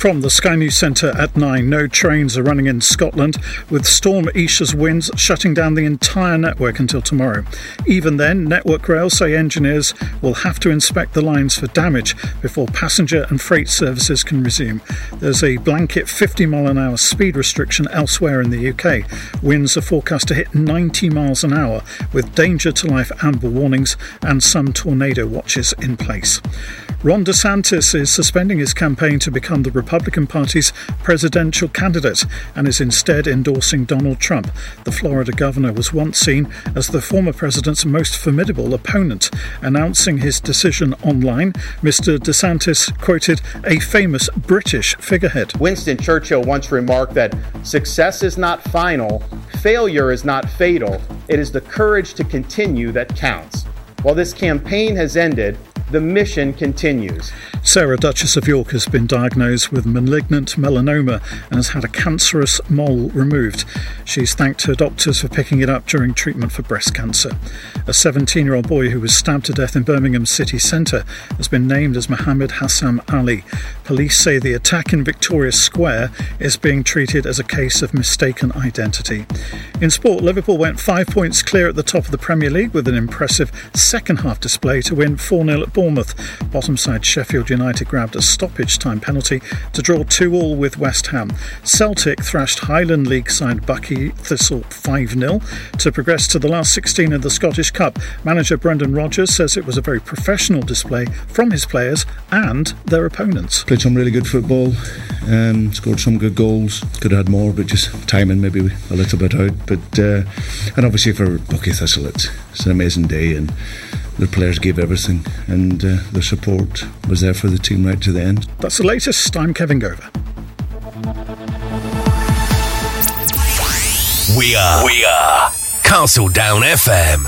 From the Sky News Centre at 9, no trains are running in Scotland, with Storm Isha's winds shutting down the entire network until tomorrow. Even then, Network Rail say engineers will have to inspect the lines for damage before passenger and freight services can resume. There's a blanket 50 mile an hour speed restriction elsewhere in the UK. Winds are forecast to hit 90 miles an hour, with danger to life amber warnings and some tornado watches in place. Ron DeSantis is suspending his campaign to become the Republican Party's presidential candidate and is instead endorsing Donald Trump. The Florida governor was once seen as the former president's most formidable opponent. Announcing his decision online, Mr. DeSantis quoted a famous British figurehead. Winston Churchill once remarked that success is not final, failure is not fatal, it is the courage to continue that counts. While this campaign has ended, the mission continues. Sarah, Duchess of York, has been diagnosed with malignant melanoma and has had a cancerous mole removed. She's thanked her doctors for picking it up during treatment for breast cancer. A 17 year old boy who was stabbed to death in Birmingham city centre has been named as Mohammed Hassan Ali. Police say the attack in Victoria Square is being treated as a case of mistaken identity. In sport, Liverpool went five points clear at the top of the Premier League with an impressive second half display to win 4 0 at Bournemouth. Bottom side Sheffield United grabbed a stoppage time penalty to draw 2 all with West Ham. Celtic thrashed Highland League side Buckie Thistle 5 0 to progress to the last 16 of the Scottish Cup. Manager Brendan Rodgers says it was a very professional display from his players and their opponents. Played some really good football, um, scored some good goals. Could have had more, but just timing maybe a little bit out. But uh, and obviously for Buckie Thistle, it's, it's an amazing day and the players gave everything, and uh, the support was there for the team right to the end. That's the latest. I'm Kevin Gover. We are. We are. Castle Down FM.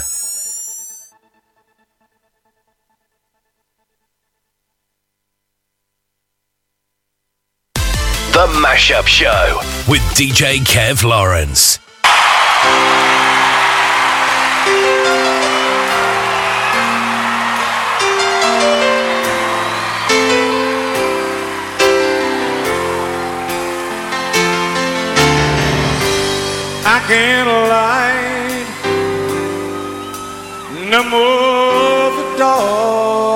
The Mashup Show with DJ Kev Lawrence. I can't light no more the darkness.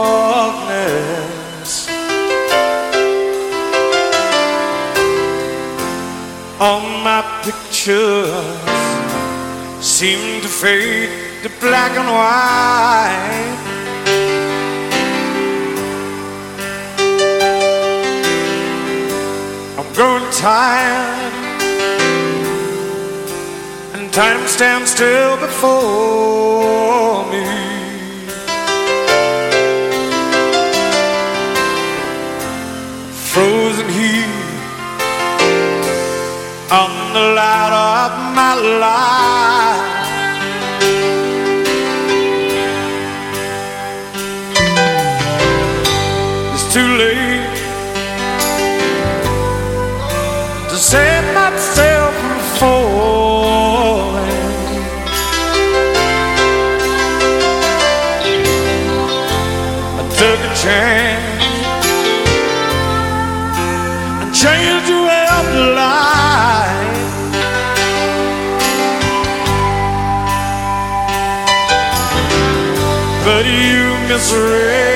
All my pictures seem to fade to black and white. I'm growing tired time stands still before me. Frozen here on the light of my life. You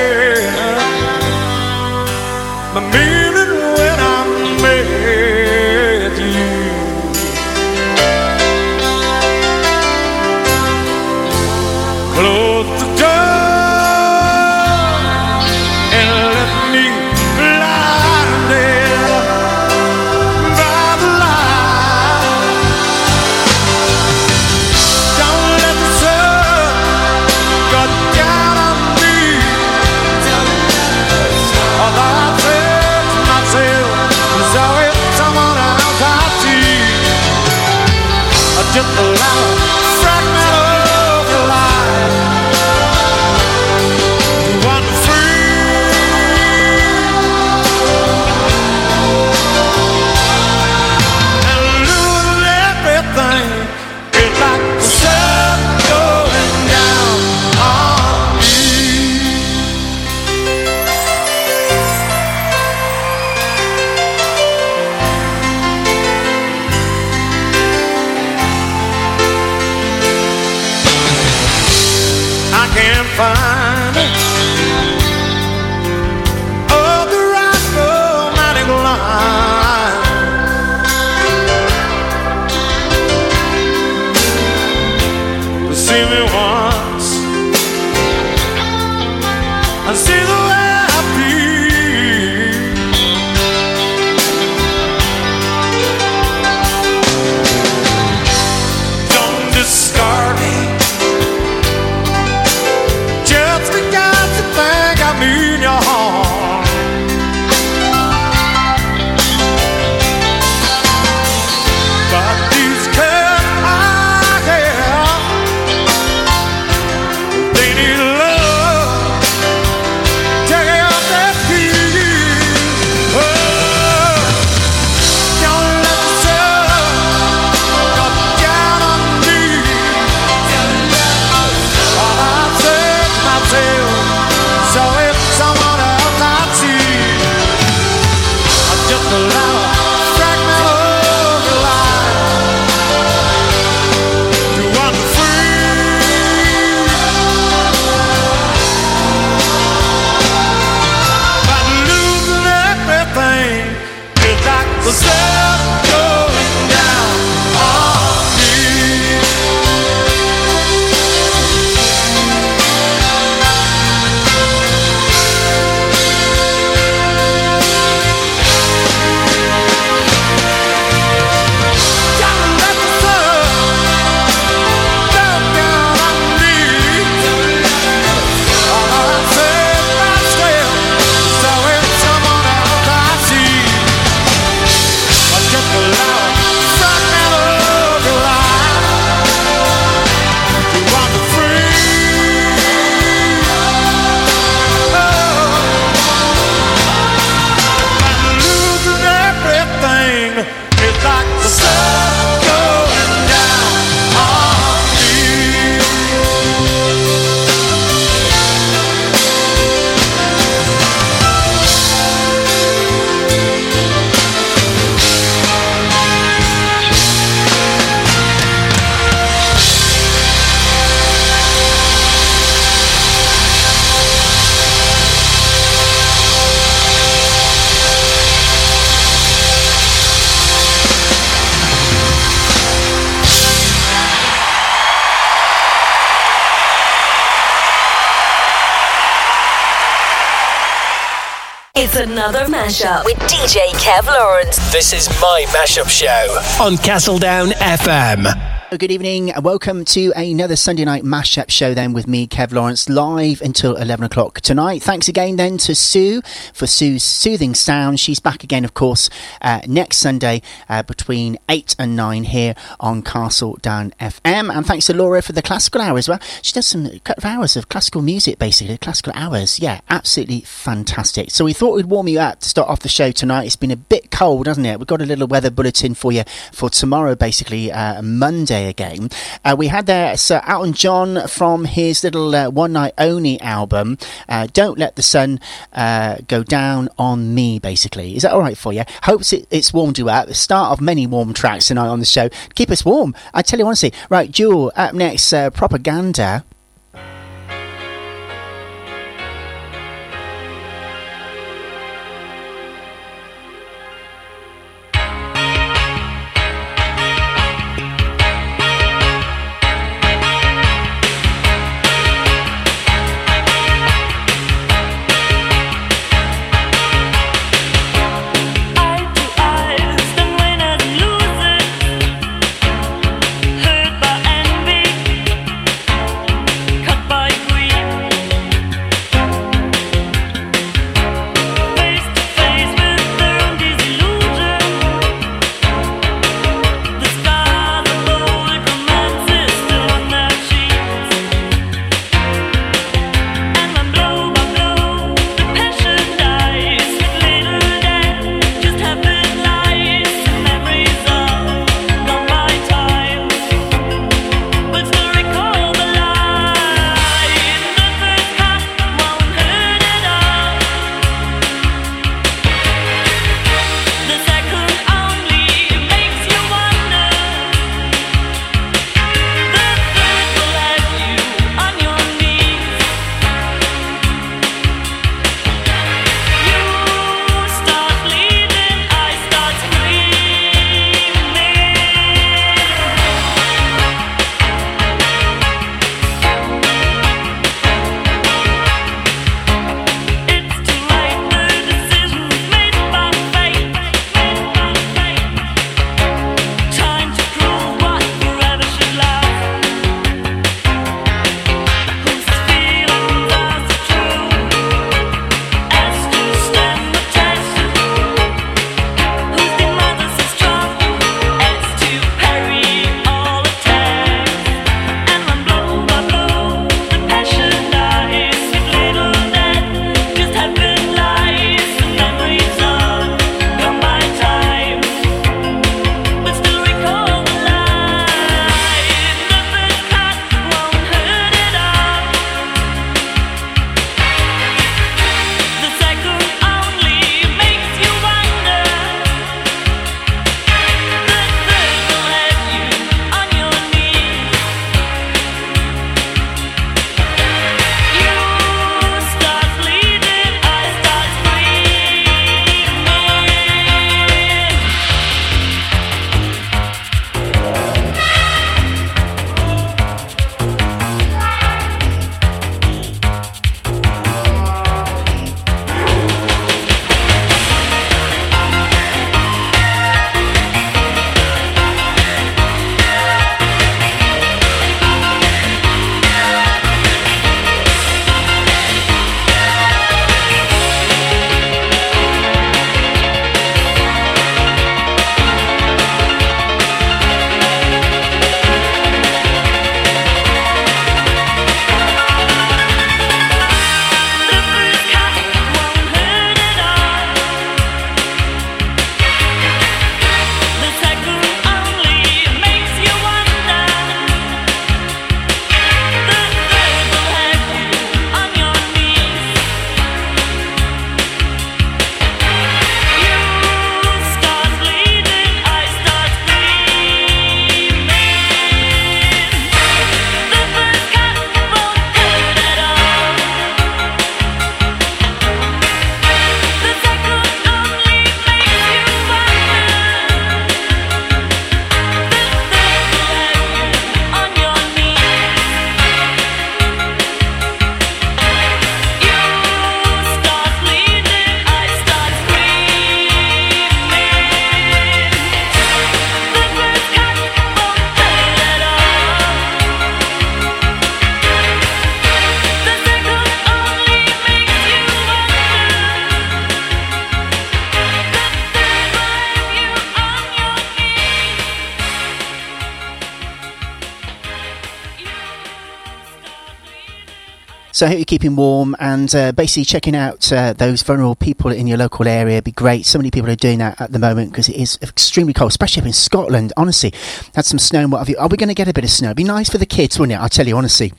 another mashup with DJ Kev Lawrence. This is my mashup show on Castledown FM. Good evening and welcome to another Sunday night mashup show then with me, Kev Lawrence, live until 11 o'clock tonight. Thanks again then to Sue for Sue's soothing sound. She's back again, of course, uh, next Sunday uh, between 8 and 9 here on Castledown FM. And thanks to Laura for the classical hour as well. She does some couple of hours of classical music, basically, classical hours. Yeah, absolutely fantastic. So we thought we'd warm you up to start off the show tonight. It's been a bit cold, hasn't it? We've got a little weather bulletin for you for tomorrow, basically, uh, Monday again. Uh, we had there Sir Elton John from his little uh, One Night Only album, uh, Don't Let the Sun uh, Go Down on Me, basically. Is that all right for you? Hopes it, it's warmed you up. The start of many warm tracks tonight on the show. Keep us warm. I tell you honestly. Right, Jewel, up next, uh, Propaganda. Keeping warm and uh, basically checking out uh, those vulnerable people in your local area. It'd be great. So many people are doing that at the moment because it is extremely cold, especially up in Scotland. Honestly, had some snow and what have you. Are we going to get a bit of snow? It'd be nice for the kids, wouldn't it? I'll tell you honestly.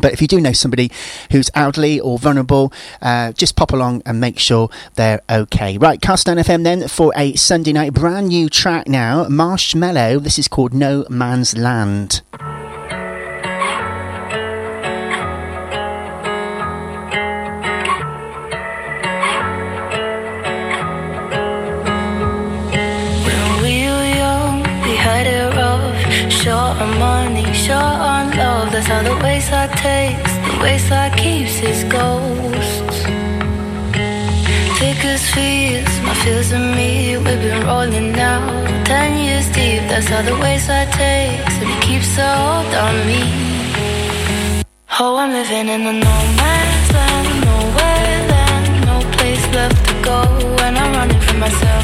But if you do know somebody who's elderly or vulnerable, uh, just pop along and make sure they're okay. Right, Cast FM then for a Sunday night brand new track now, Marshmello. This is called No Man's Land. Takes, the wayside keeps its ghosts. Thick fears, my fears and me, we've been rolling now. Ten years deep, that's how the wayside takes, and it keeps a hold on me. Oh, I'm living in a no man's land, nowhere land, no place left to go. And I'm running from myself,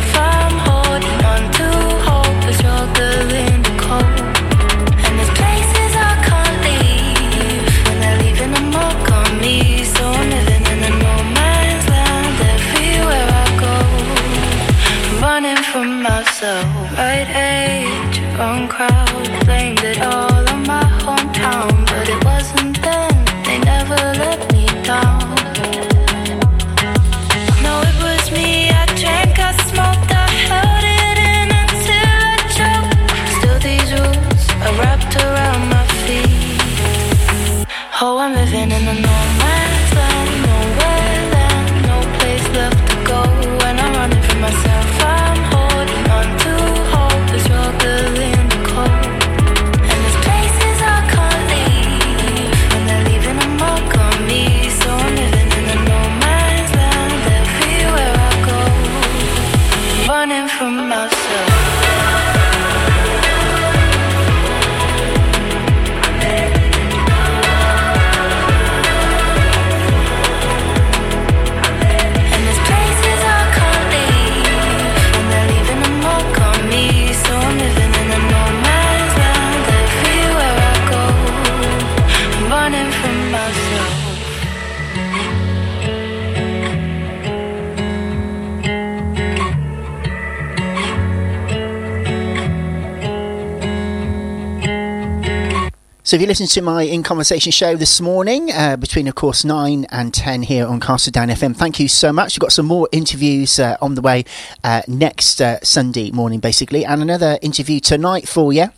So if you listen to my In Conversation show this morning, uh, between of course 9 and 10 here on Castle Down FM, thank you so much. We've got some more interviews uh, on the way uh, next uh, Sunday morning, basically, and another interview tonight for you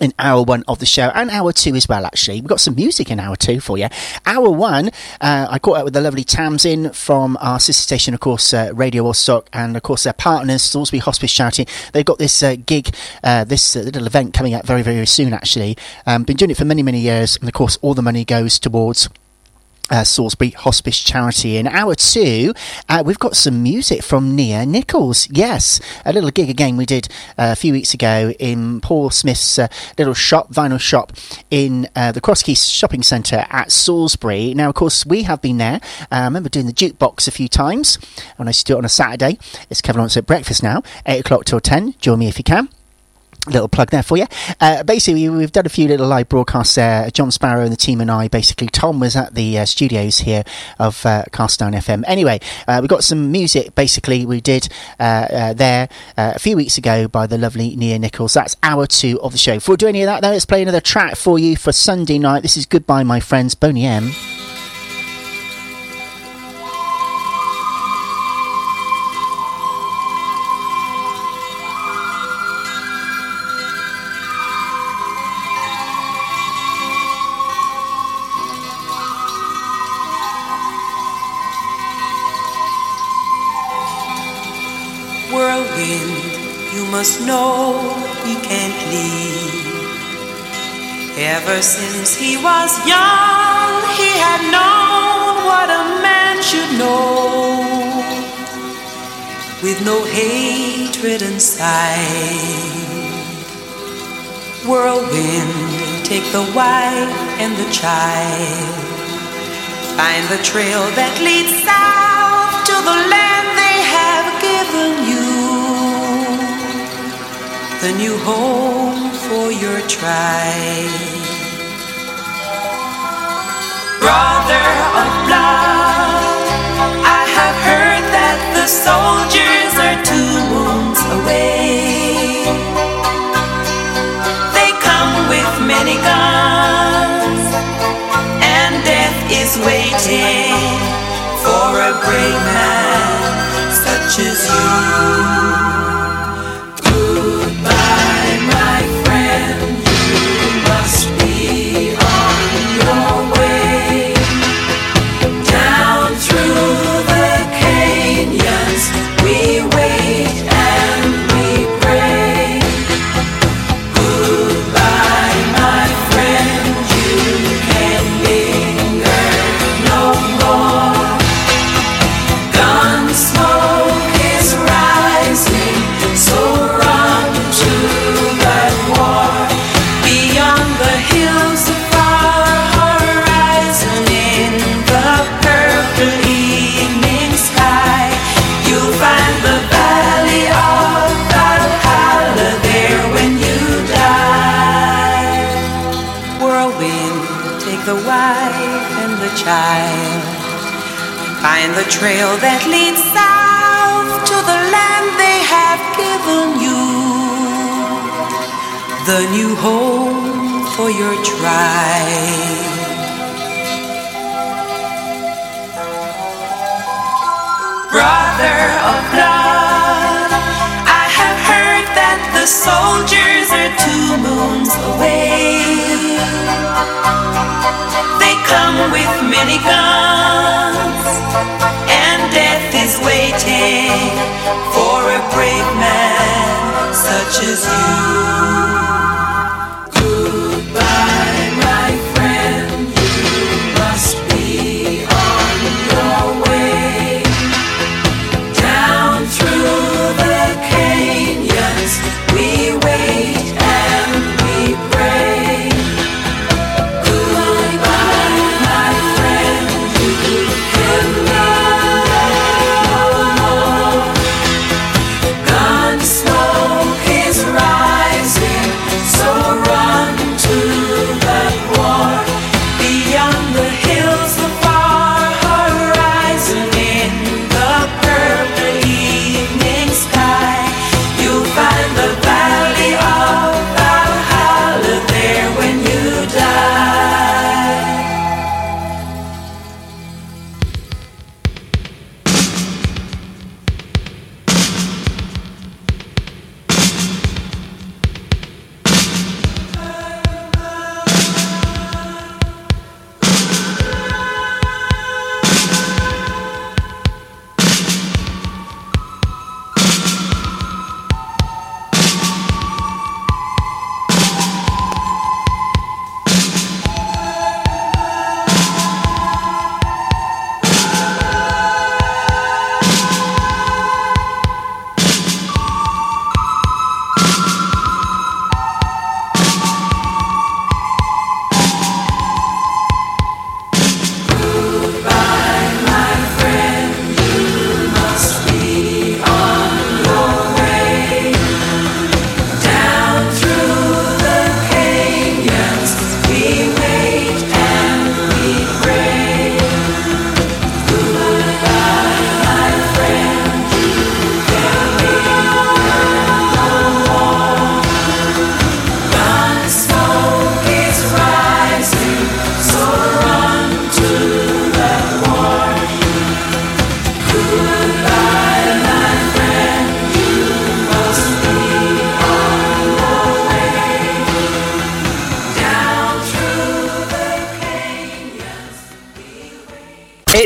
in hour one of the show and hour two as well actually. We've got some music in hour two for you. Hour one uh, i caught up with the lovely tamsin from our sister station of course uh, radio Woodstock and of course their partners salisbury hospice charity. They've got this uh, gig uh, this uh, little event coming up very very soon actually. Um, been doing it for many many years and of course all the money goes towards uh, Salisbury Hospice Charity. In hour two, uh, we've got some music from Nia Nichols. Yes, a little gig again we did uh, a few weeks ago in Paul Smith's uh, little shop, vinyl shop in uh, the Crosskeys Shopping Centre at Salisbury. Now, of course, we have been there. Uh, I remember doing the jukebox a few times when I used to do it on a Saturday. It's Kevin Lawrence at breakfast now, 8 o'clock till 10. Join me if you can little plug there for you. Uh, basically, we've done a few little live broadcasts there. John Sparrow and the team and I, basically, Tom was at the uh, studios here of uh, Castledown FM. Anyway, uh, we got some music, basically, we did uh, uh, there a few weeks ago by the lovely Nia Nichols. That's hour two of the show. Before we do any of that, though, let's play another track for you for Sunday night. This is Goodbye, My Friends, Boney M. know he can't leave. Ever since he was young, he had known what a man should know. With no hatred inside. Whirlwind, take the wife and the child. Find the trail that leads south to the land they have given you the new home for your tribe. brother of blood. I have heard that the soldiers are two moons away. They come with many guns, and death is waiting for a brave man such as you.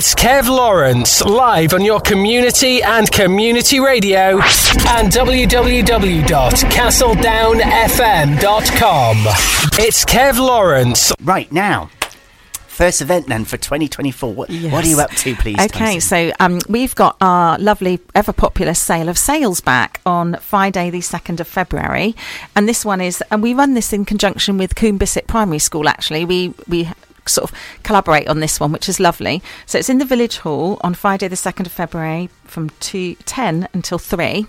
It's Kev Lawrence live on your community and community radio and www.castledownfm.com. It's Kev Lawrence. Right now, first event then for 2024. What, what are you up to, please? Okay, Tamsin? so um, we've got our lovely, ever popular sale of sales back on Friday, the 2nd of February. And this one is, and we run this in conjunction with Coombe Bissett Primary School, actually. We, we sort of collaborate on this one, which is lovely. So it's in the Village Hall on Friday, the 2nd of February from 2, 10 until 3.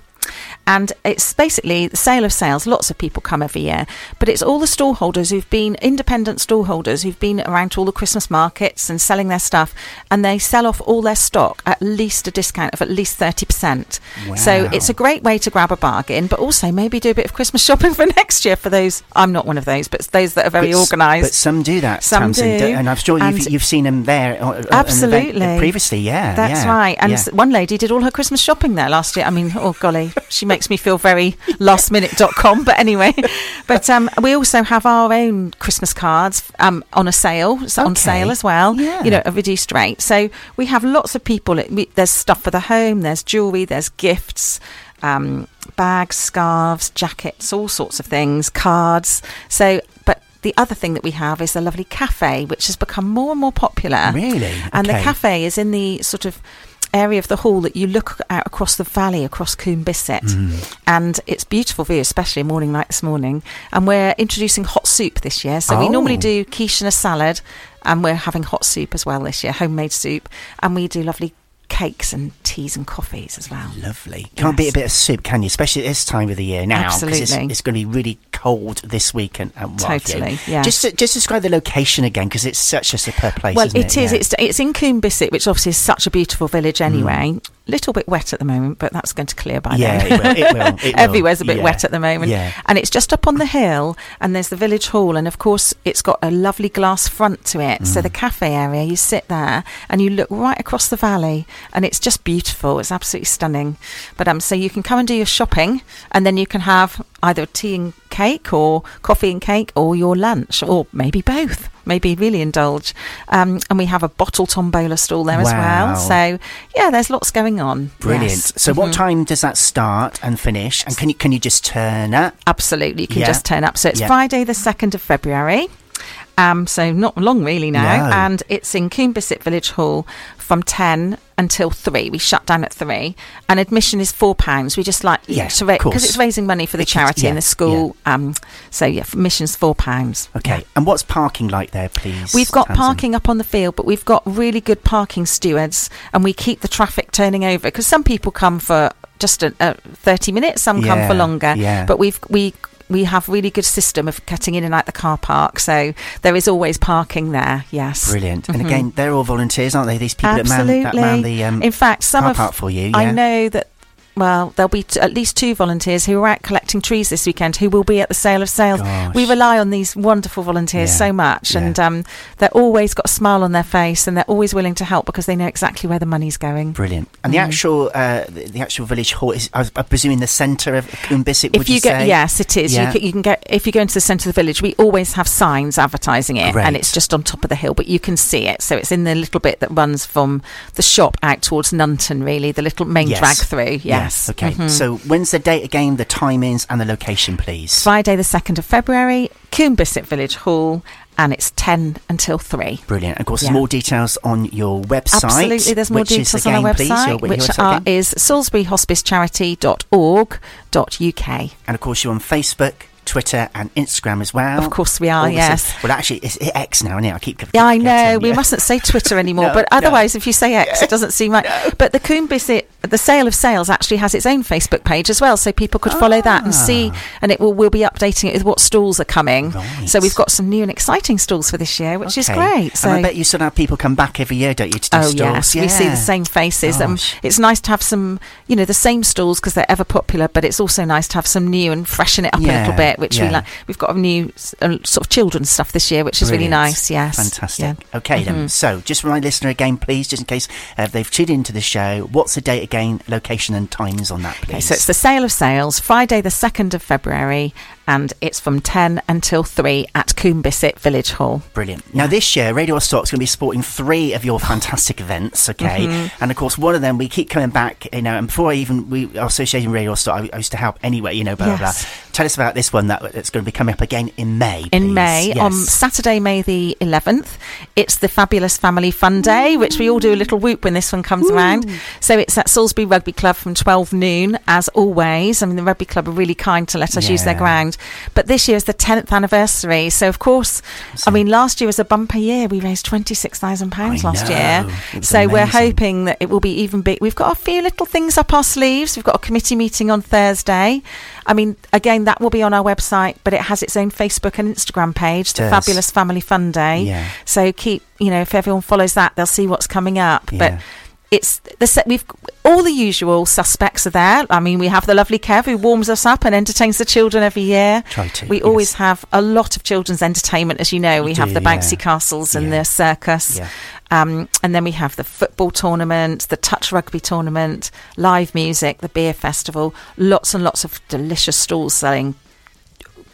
And it's basically the sale of sales. Lots of people come every year, but it's all the stallholders who've been independent stallholders who've been around to all the Christmas markets and selling their stuff, and they sell off all their stock at least a discount of at least thirty percent. So it's a great way to grab a bargain, but also maybe do a bit of Christmas shopping for next year for those. I'm not one of those, but those that are very organised. But some do that, Some Tamsin, do. and I'm sure you've, you've seen them there. uh, uh, an Absolutely. previously, yeah. That's yeah, right. And yeah. one lady did all her Christmas shopping there last year. I mean, oh golly, she makes me feel very lastminute.com. But anyway, but um, we also have our own Christmas cards um, on a sale, it's on sale as well, Yeah. you know, a reduced rate. So we have lots of people. it- we- There's stuff for the home, there's jewellery, there's gifts. Um, bags, scarves, jackets, all sorts of things, cards. So, but the other thing that we have is a lovely cafe, which has become more and more popular. Really? And the cafe is in the sort of area of the hall that you look out across the valley across Coombe Bissett. Mm. And it's beautiful view, especially a morning like this morning. And we're introducing hot soup this year. So we normally Oh. do quiche and a salad, and we're having hot soup as well this year, homemade soup. And we do lovely cakes and teas and coffees as well. Lovely. Can't beat a bit of soup, can you? Especially this time of the year now. 'cause It's, Absolutely. it's going to be really cold this week and. Totally, yes. Just just describe the location again because it's such a superb place. well, isn't it is. Yeah. It's it's in Coombe Bissett, which obviously is such a beautiful village mm. anyway. Little bit wet at the moment, but that's going to clear by Yeah, then. it will, it will, it will. Everywhere's a bit Yeah, wet at the moment, yeah. and it's just up on the hill. And there's the village hall, and of course, it's got a lovely glass front to it. Mm. So the cafe area, you sit there and you look right across the valley, and it's just beautiful. It's absolutely stunning. But um, so you can come and do your shopping, and then you can have either tea and cake, or coffee and cake, or your lunch, or maybe both. Maybe really indulge. Um, and we have a bottle tombola stall there as well. So yeah, there's lots going on. Brilliant. Yes. So, what Mhm. time does that start and finish? And can you can you just turn up? Absolutely, you can Yeah. just turn up. So it's Yeah. Friday, the second of February. Um, so not long really now, No. and it's in Coombe Bissett Village Hall from ten until three. We shut down at three, and admission is four pounds. We just like to ra- because it's raising money for the It's- charity yeah, and the school. Um, so yeah, admission's four pounds. Okay. And what's parking like there, please? We've got Tamsin? parking up on the field, but we've got really good parking stewards, and we keep the traffic turning over because some people come for just a, a thirty minutes, some come for longer. yeah. But we've we we have really good system of getting in and out the car park, so there is always parking there. Yes, Brilliant. And Mhm. again, they're all volunteers, aren't they? These people that man, absolutely. that man the um, in fact, some car of park for you. I know that. Well, there'll be t- at least two volunteers who are out collecting trees this weekend who will be at the sale of sales. Gosh. We rely on these wonderful volunteers Yeah, so much, yeah. and um, they're always got a smile on their face, and they're always willing to help because they know exactly where the money's going. Brilliant. And the Mhm. actual uh, the, the actual village hall is, I, I presume, in the centre of Coombe Bissett. If you, you, get say? yes, it is. Yeah. You, can, you can get if you go into the centre of the village. We always have signs advertising it, Great. and it's just on top of the hill, but you can see it. So it's in the little bit that runs from the shop out towards Nunton, really, the little main Yes. drag through. Yes. Okay. Mhm. So when's the date again? The timings and the location, please. Friday, the 2nd of February, Coombe Bissett Village Hall, and it's 10 until 3. Brilliant. Of course, Yeah. there's more details on your website. Absolutely, there's more details on our again, please, website, your- your which are, again. is salisburyhospicecharity.org.uk. And of course, you're on Facebook, Twitter, and Instagram as well. Of course we are, All yes. Well, actually, it's X now, isn't it? I keep. Yeah, I know. We yeah. mustn't say Twitter anymore, No, but no. otherwise, if you say X, it doesn't seem right. But the Coombe the Sale of Sales, actually has its own Facebook page as well, so people could follow that and see. And it will we'll be updating it with what stalls are coming. So we've got some new and exciting stalls for this year, which is great. So and I bet you sort of have people come back every year, don't you, to do Oh stalls? yes, we see the same faces. Um, Gosh. it's nice to have some, you know, the same stalls because they're ever popular. But it's also nice to have some new and freshen it up a little bit, which we like. We've got a new uh, sort of children's stuff this year, which is really nice. Yes, Fantastic. Yeah. Okay, then. Mhm. So, just remind listener again, please, just in case uh, they've tuned into the show. What's the date again, location, and times on that, please? Okay, so it's the sale of sales, Friday the 2nd of February, and it's from 10 until 3 at Coombe Bissett Village Hall. Brilliant. Now, this year, Radio Stock's going to be supporting three of your fantastic events, okay? Mhm. And of course, one of them, we keep coming back, you know, and before I even, we are associating Radio Stock, I, I used to help anyway, you know, blah, blah, blah. Tell us about this one that, that's going to be coming up again in May. In please. May, on Saturday, May the 11th, it's the Fabulous Family Fun Day, which we all do a little whoop when this one comes around. So it's at Salisbury Rugby Club from 12 noon, as always. I mean, the Rugby Club are really kind to let us use their ground. Around. But this year is the 10th anniversary. So, of course, I mean, last year was a bumper year. We raised £26,000 last know. year. So, we're hoping that it will be even big. We've got a few little things up our sleeves. We've got a committee meeting on Thursday. I mean, again, that will be on our website, but it has its own Facebook and Instagram page, the Fabulous Family Fun Day. Yeah. So keep, you know, if everyone follows that, they'll see what's coming up. Yeah. But it's the set. We've all the usual suspects are there. I mean, we have the lovely Kev who warms us up and entertains the children every year. To, We yes. always have a lot of children's entertainment, as you know. We have do, the bouncy yeah. castles and Yeah. the circus. Yeah. Um, and then we have the football tournament, the touch rugby tournament, live music, the beer festival, lots and lots of delicious stalls selling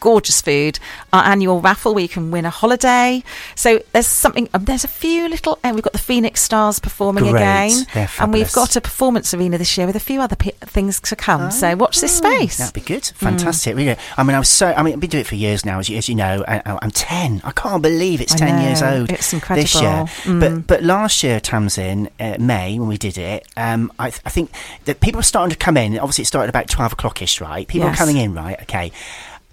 gorgeous food. Our annual raffle where you can win a holiday. So there's something. Um, there's a few little. And we've got the Phoenix Stars performing Great. again, and we've got a performance arena this year with a few other p- things to come. so watch this space. That'd be good. Mm. Fantastic. Really. I mean, I was so. I mean, I've been doing it for years now, as you, as you know. I, I'm ten. I can't believe it's I ten years old. It's incredible. This year. Mm. but but last year, Tamsin, uh, May when we did it, um, I, th- I think that people were starting to come in. Obviously, it started about twelve o'clockish, right? People Yes. were coming in, right? Okay,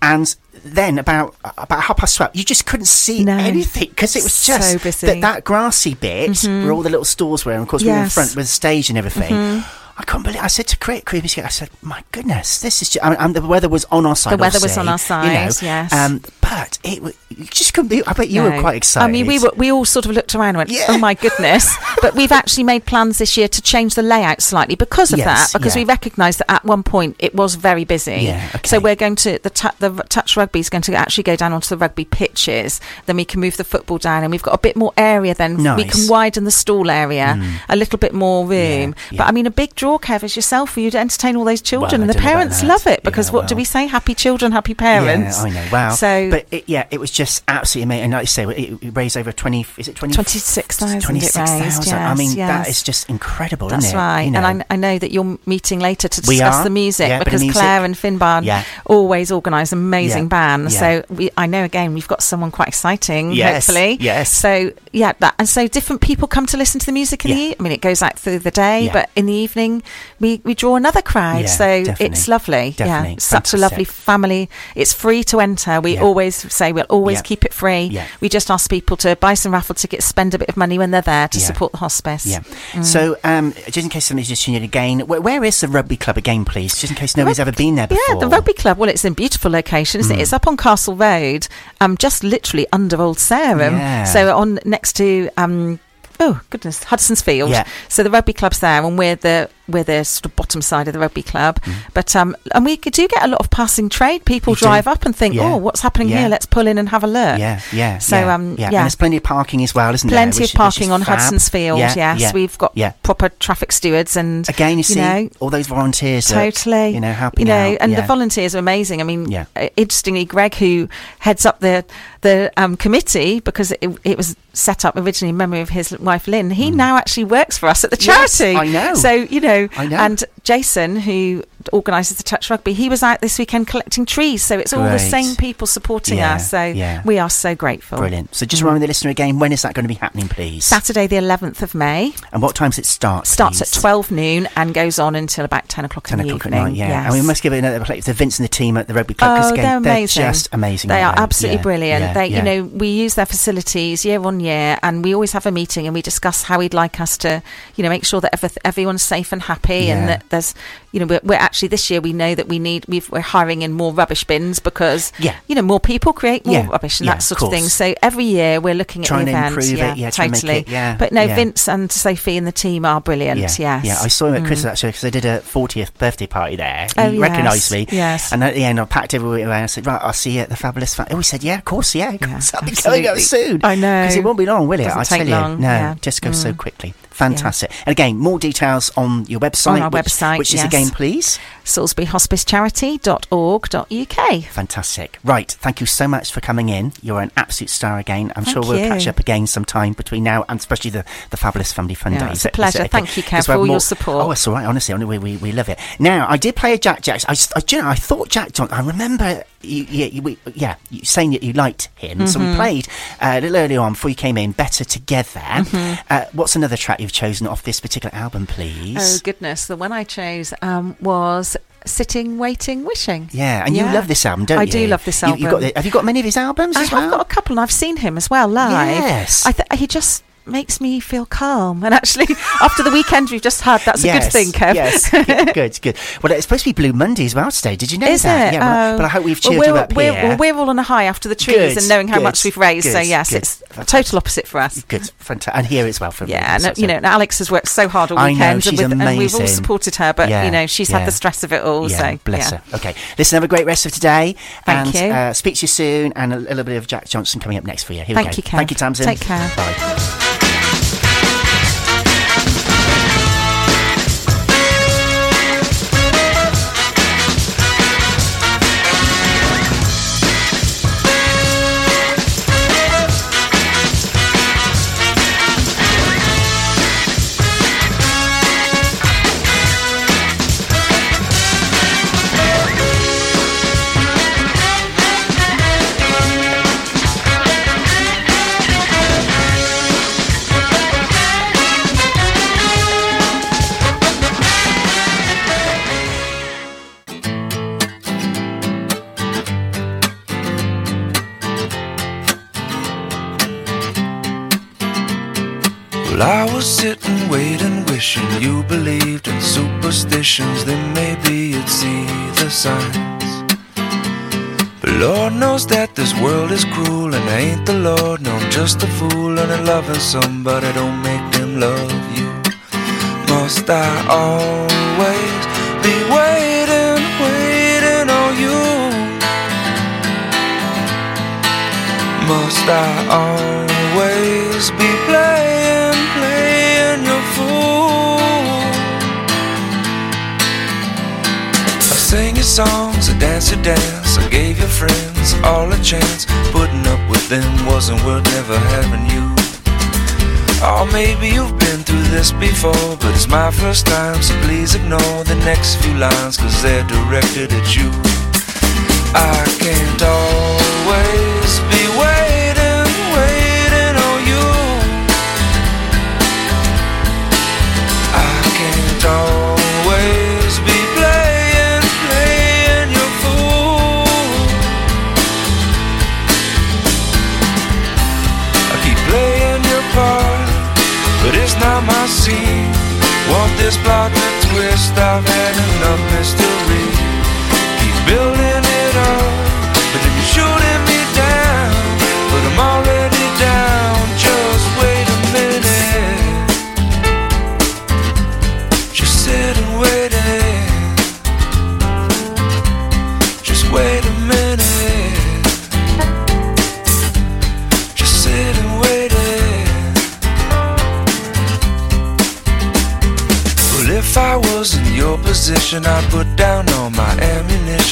and. Then about about half past twelve, you just couldn't see No. anything because it was So just busy. that that grassy bit Mhm. where all the little stores were, and of course we were in front with the stage and everything. Mhm. I couldn't believe. I said to Cre- Creepy, I said, "My goodness, this is." Just, I mean, and the weather was on our side. The weather was on our side. you know, yes. Um, but it, you just couldn't be. I bet you were quite excited. I mean, we were, we all sort of looked around and went, Yeah. "Oh my goodness!" but we've actually made plans this year to change the layout slightly because of Yes, that. Because yeah. we recognised that at one point it was very busy. Yeah, okay. So we're going to the tu- the touch rugby is going to actually go down onto the rugby pitches. Then we can move the football down, and we've got a bit more area. Then we can widen the stall area Mm. a little bit more room. yeah. But I mean, a big draw, Kev, is yourself for you to entertain all those children, Well, and the don't know about parents love it because Yeah, what do we say? Happy children, happy parents. Yeah, I know. Wow. So but it, yeah, it was just absolutely amazing. And like you say, it, it raised over twenty. Is it 20, 26,000 it 26,000. raised, I mean, yes, that yes. is just incredible, That's isn't it? right. You know. And I, I know that you're meeting later to discuss the music Yeah, because music. Claire and Finbar Yeah. always organise amazing bands. So we, I know again we've got someone quite exciting, Yes, hopefully. yes. So yeah, that and so different people come to listen to the music in the. I mean, it goes out through the day, but in the evening we, we draw another crowd. Yeah, so definitely. it's lovely. Definitely. Yeah, such a lovely family. It's free to enter. We Yeah. always say we'll always Yeah. keep it free. Yeah. We just ask people to buy some raffle tickets, spend a bit of money when they're there to support the hospice. Yeah. Mm. So, um, just in case somebody's just tuning in again, where, where is the rugby club again, please? Just in case nobody's ever been there before. Yeah, the rugby club. Well, it's in beautiful location, isn't Mm. it? It's up on Castle Road, um, just literally under Old Sarum. Yeah. So on next to um, oh goodness, Hudson's Field. Yeah. So the rugby club's there, and we're the we're the sort of bottom side of the rugby club. But um, and we do get a lot of passing trade. People Mm. You do. drive up and think, Yeah. oh, what's happening Yeah. here? Let's pull in and have a look. Yeah, yeah. So yeah, um, yeah. And there's plenty of parking as well, isn't there? Plenty of parking on fab. Hudson's Field. Yes, we've got yeah. proper traffic stewards and Again, you see know, all those volunteers. that, Totally. you know, helping You know, out. and the volunteers are amazing. I mean, Yeah. uh, interestingly, Greg, who heads up the the um, committee because it, it was set up originally in memory of his wife Lynn, he now actually works for us at the Mm. Yes, charity. I know. So you know, I know. and Jason, who organises the touch rugby, he was out this weekend collecting trees. So it's all the same people supporting Yeah, us. So yeah. we are so grateful. Brilliant. So just Mm. remind the listener again, when is that going to be happening, please? Saturday, the 11th of May, And what times it starts? starts please? at 12 noon and goes on until about 10 o'clock 10 in the o'clock at night, yeah. Yes. And we must give it another play to Vince and the team at the rugby club because Oh, again, they're amazing. just amazing. They are absolutely Yeah, brilliant. they, you know, we use their facilities year on year, and we always have a meeting and we discuss how we'd like us to, you know, make sure that everyth- everyone's safe and happy, and that there's, you know, we're, we're actually this year we know that we need we've, we're hiring in more rubbish bins because, Yeah. you know, more people create more Yeah, rubbish and yeah, that sort of of thing. So every year we're looking at Trying the to event. improve it, yeah, yeah, to make totally. it- yeah, but no, yeah. Vince and Sophie and the team are brilliant. Yeah, Yes, yeah. I saw him at Mm. Christmas actually because they did a 40th birthday party there. Oh, he yes, recognised me. yes. And at the end, I packed everybody away. I said, "Right, I'll see you at the Fabulous." Fa-. Oh, he said, "Yeah, of course, yeah, of course. I'll be coming up absolutely. soon." I know. because it won't be long, will it? Doesn't I tell you, long, no, yeah. just goes so Mm. quickly. Fantastic. And again, more details on your website. On our which, website, which is yes. again, please. SalisburyHospicecharity.org.uk. Fantastic. Right. Thank you so much for coming in. You're an absolute star again. I'm Thank sure we'll you. catch up again sometime between now and especially the, the Fabulous Family Fun Yeah, Days. it's a pleasure. it? Thank you, Kev, for all your support. Oh, it's all right. Honestly, we, we, we love it. Now, I did play a Jack Jack. I, I, you know, I thought Jack John. I remember you, yeah, you, we, yeah, you saying that you liked him. So we Mhm. played uh, a little earlier on before you came in, Better Together. Mhm. Uh, what's another track you've chosen off this particular album, please? Oh goodness, the one I chose um, was Sitting, Waiting, Wishing. Yeah, and you love this album, don't I you? do love this album. you've got the- have you got many of his albums I as have well? got a couple, and I've seen him as well live. Yes. I th- he just makes me feel calm. And actually, after the weekend we've just had, that's a good thing, Kev. Yes, good, good. Well, it's supposed to be Blue Monday as well today. Did you know Is that? it? Yeah, well, Oh. but I hope we've cheered we're, you up we're, here. well, we're all on a high after the trees Good, and knowing how good, much we've raised. so yes, good. it's a total opposite for us. Good, fantastic. And here as well for me. Yeah, and So- uh, you know, and Alex has worked so hard all I know, weekend, she's and, with, and we've all supported her. But Yeah, you know, she's yeah. had the stress of it all. Yeah, so bless her. Okay, listen, have a great rest of today. Thank and, you. Uh, speak to you soon, and a, little bit of Jack Johnson coming up next for you. Here Thank we go. you, Kev. Thank you, Tamsin. Take care. Bye. Just a fool, and I'm loving somebody. Don't make them love you. Must I always be waiting, waiting on you? Must I always be playing, playing your fool? I sang your songs, I dance your dance, I gave your friends all a chance. Putting up them wasn't worth never having you. Oh, maybe you've been through this before, but it's my first time, so please ignore the next few lines, cause they're directed at you. I can't always twist? I've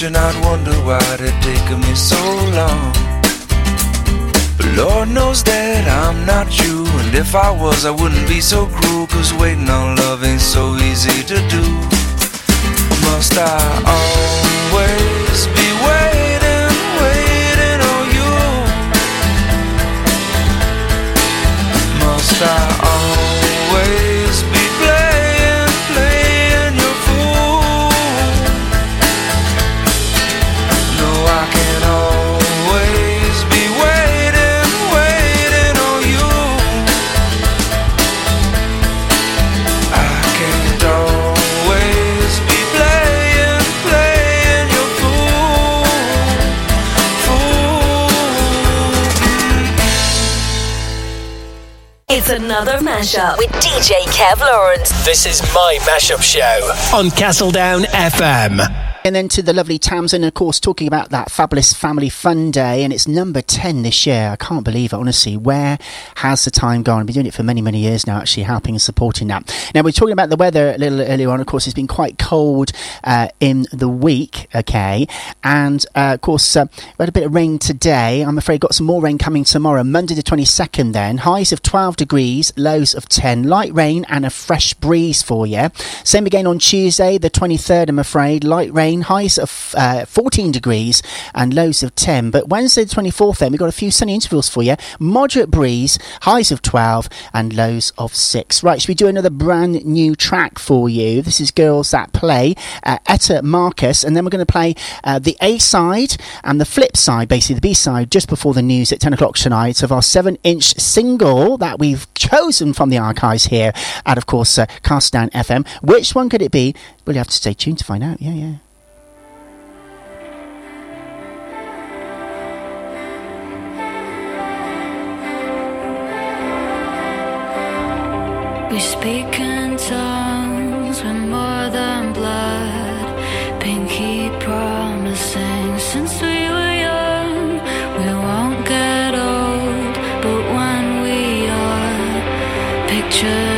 ammunition. I'd wonder why it taken me so long. But Lord knows that I'm not you. And if I was, I wouldn't be so cruel. Cause waiting on love ain't so easy to do. Must I always be waiting, waiting on you? Must I always another mashup with DJ Kev Lawrence. This is my mashup show on Castledown FM. And then to the lovely Tamsin, of course, talking about that fabulous Family Fun Day, and it's number 10 this year. I can't believe it, honestly. Where has the time gone? I've been doing it for many, many years now, actually, helping and supporting that. Now, we're talking about the weather a little earlier on. Of course, it's been quite cold uh, in the week, okay? And, uh, of course, uh, we had a bit of rain today. I'm afraid got some more rain coming tomorrow, Monday the 22nd, then. Highs of 12 degrees, lows of 10. Light rain and a fresh breeze for you. Same again on Tuesday, the 23rd, I'm afraid. Light rain highs of uh, 14 degrees and lows of 10. But Wednesday the 24th, then, we've got a few sunny intervals for you. Moderate breeze, highs of 12 and lows of 6. Right, should we do another brand new track for you? This is Girls That Play, uh, Etta Marcus, and then we're going to play uh, the A side and the flip side, basically the B side, just before the news at 10 o'clock tonight of our 7 inch single that we've chosen from the archives here at, of course, uh, Castledown FM. Which one could it be? Well, you have to stay tuned to find out. Yeah, yeah. We speak in tongues with more than blood. Pinky promising since we were young, we won't get old. But when we are, picture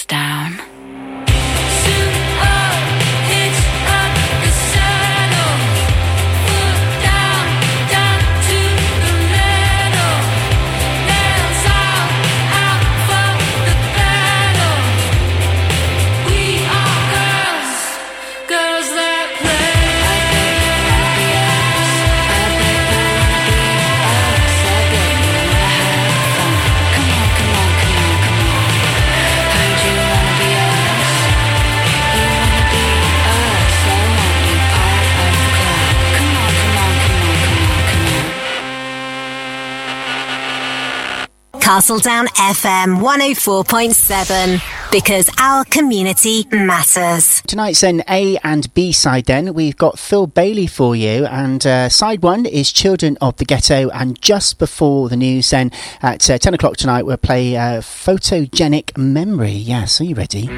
windows Castledown FM 104.7 because our community matters. Tonight's an A and B side then. We've got Phil Bailey for you, and uh, side one is Children of the Ghetto. And just before the news, then at uh, 10 o'clock tonight, we'll play uh, Photogenic Memory. Yes, are you ready?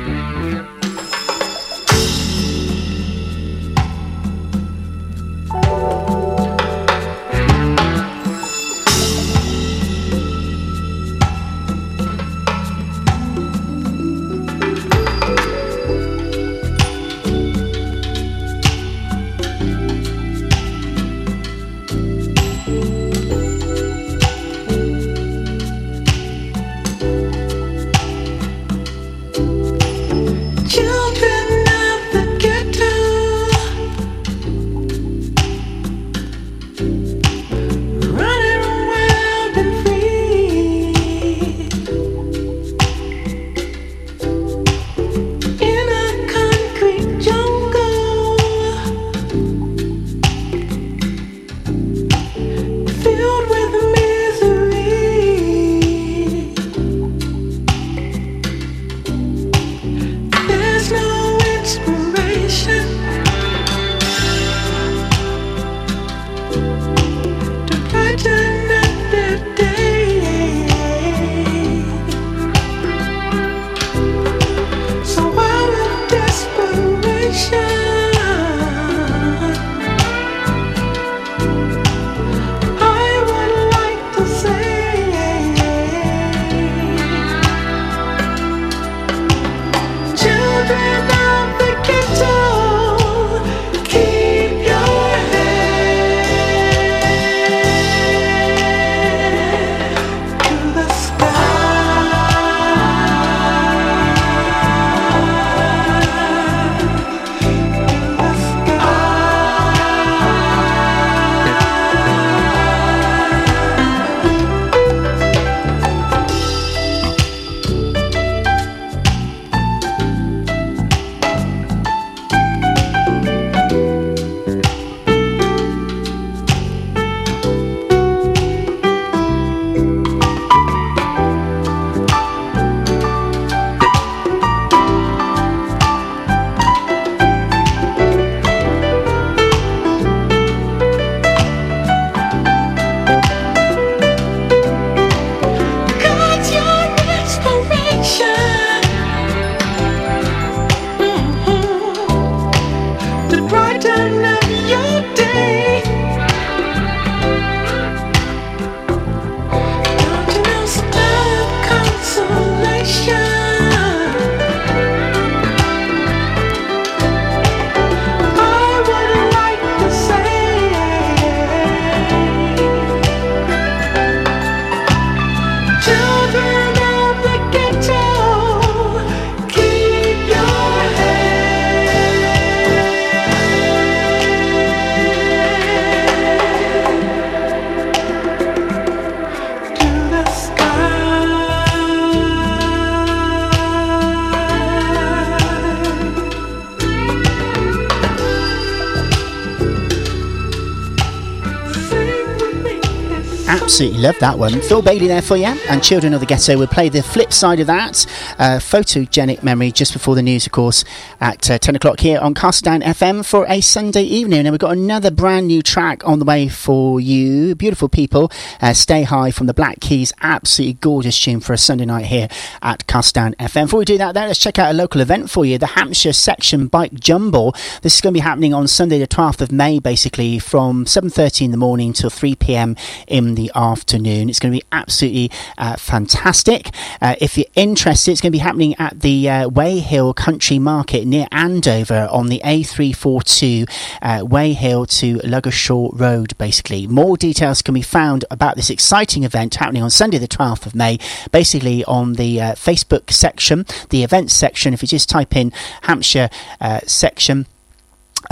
Absolutely love that one. Phil Bailey there for you, and Children of the Ghetto will play the flip side of that. Uh, photogenic memory just before the news, of course, at uh, 10 o'clock here on Castledown FM for a Sunday evening. And we've got another brand new track on the way for you. Beautiful people. Uh, Stay High from the Black Keys. Absolutely gorgeous tune for a Sunday night here at Castledown FM. Before we do that, though, let's check out a local event for you the Hampshire Section Bike Jumble. This is going to be happening on Sunday, the 12th of May, basically from 7.30 in the morning till 3 pm in the afternoon. It's going to be absolutely uh, fantastic. Uh, if you're interested, it's going to be happening at the uh, Weyhill Country Market near Andover on the A342 uh, Weyhill to Ludgershall Road, basically. More details can be found about this exciting event happening on Sunday, the 12th of May, basically on the uh, Facebook section, the events section. If you just type in Hampshire uh, section,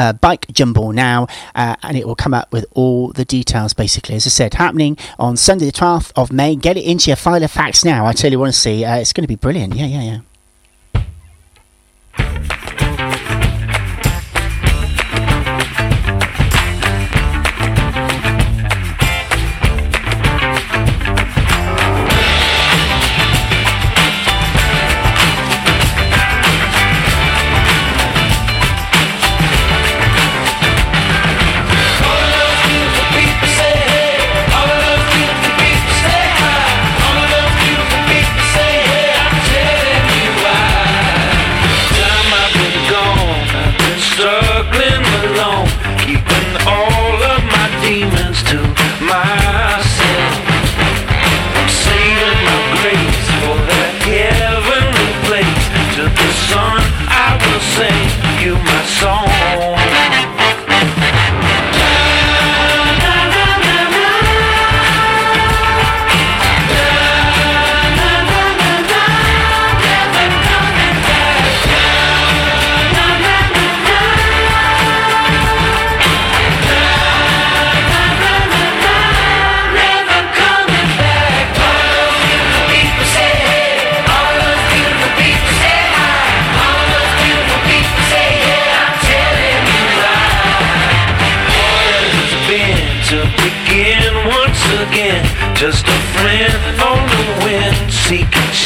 uh, bike jumble now, uh, and it will come up with all the details basically. As I said, happening on Sunday, the 12th of May. Get it into your file of facts now. I tell you, want to see. Uh, it's going to be brilliant. Yeah, yeah, yeah.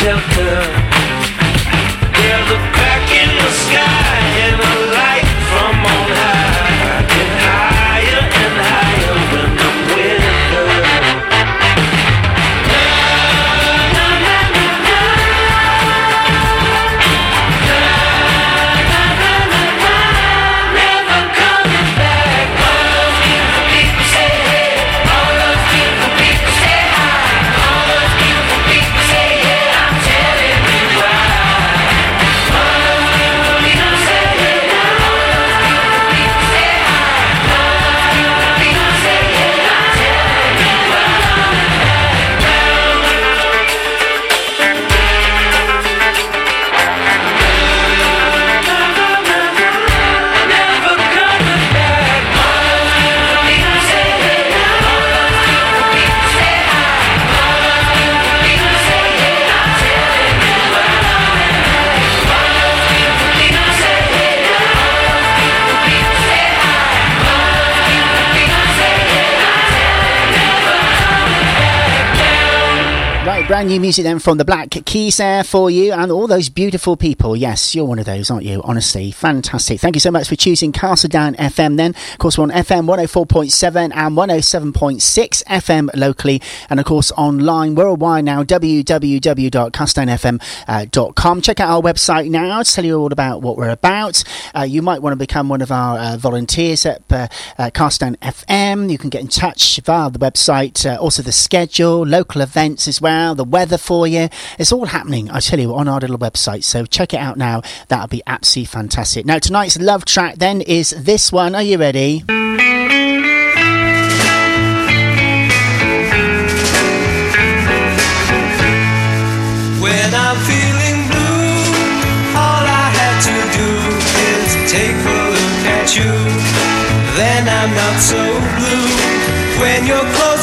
shelter. Brand new music then from the Black Keys there for you and all those beautiful people. Yes, you're one of those, aren't you? Honestly, fantastic. Thank you so much for choosing Castledown FM then. Of course, we're on FM 104.7 and 107.6 FM locally and of course online worldwide now www.castledownfm.com. Check out our website now to tell you all about what we're about. Uh, you might want to become one of our uh, volunteers at uh, uh, Castledown FM. You can get in touch via the website, uh, also the schedule, local events as well, the weather for you. It's all happening, I tell you, on our little website. So check it out now. That'll be absolutely fantastic. Now, tonight's love track then is this one. Are you ready? When I'm feeling blue, all I had to do is take a look at you. Then I'm not so blue. When you're close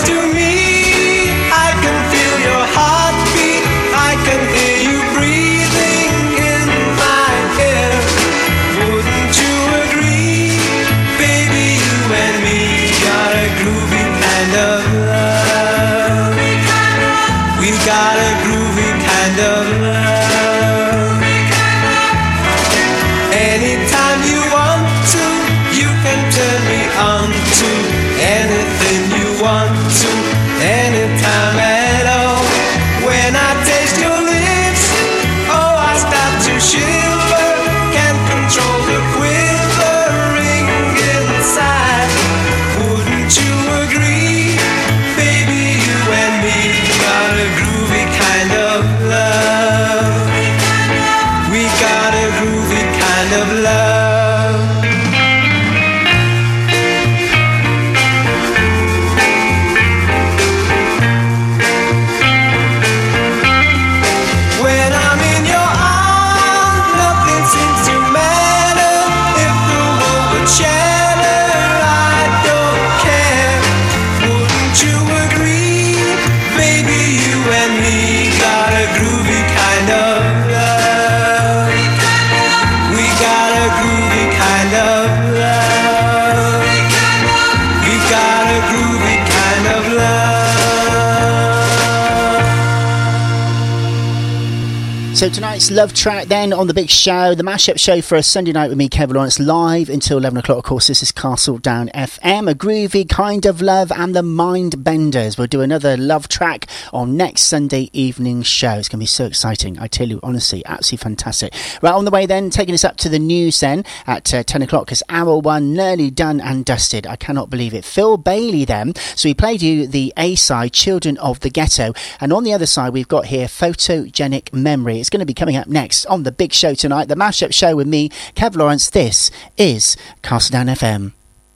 So tonight's love track then on the big show, the mashup show for a Sunday night with me, Kevin Lawrence, live until 11 o'clock. Of course, this is Castledown FM, a groovy kind of love and the Mindbenders. We'll do another love track on next Sunday evening show. It's going to be so exciting. I tell you, honestly, absolutely fantastic. Right, on the way then, taking us up to the news then at uh, 10 o'clock because hour one nearly done and dusted. I cannot believe it. Phil Bailey then. So he played you the A side, Children of the Ghetto. And on the other side, we've got here Photogenic Memory. It's going to be coming up next on the big show tonight, the mashup show with me, Kev Lawrence. This is Castledown FM.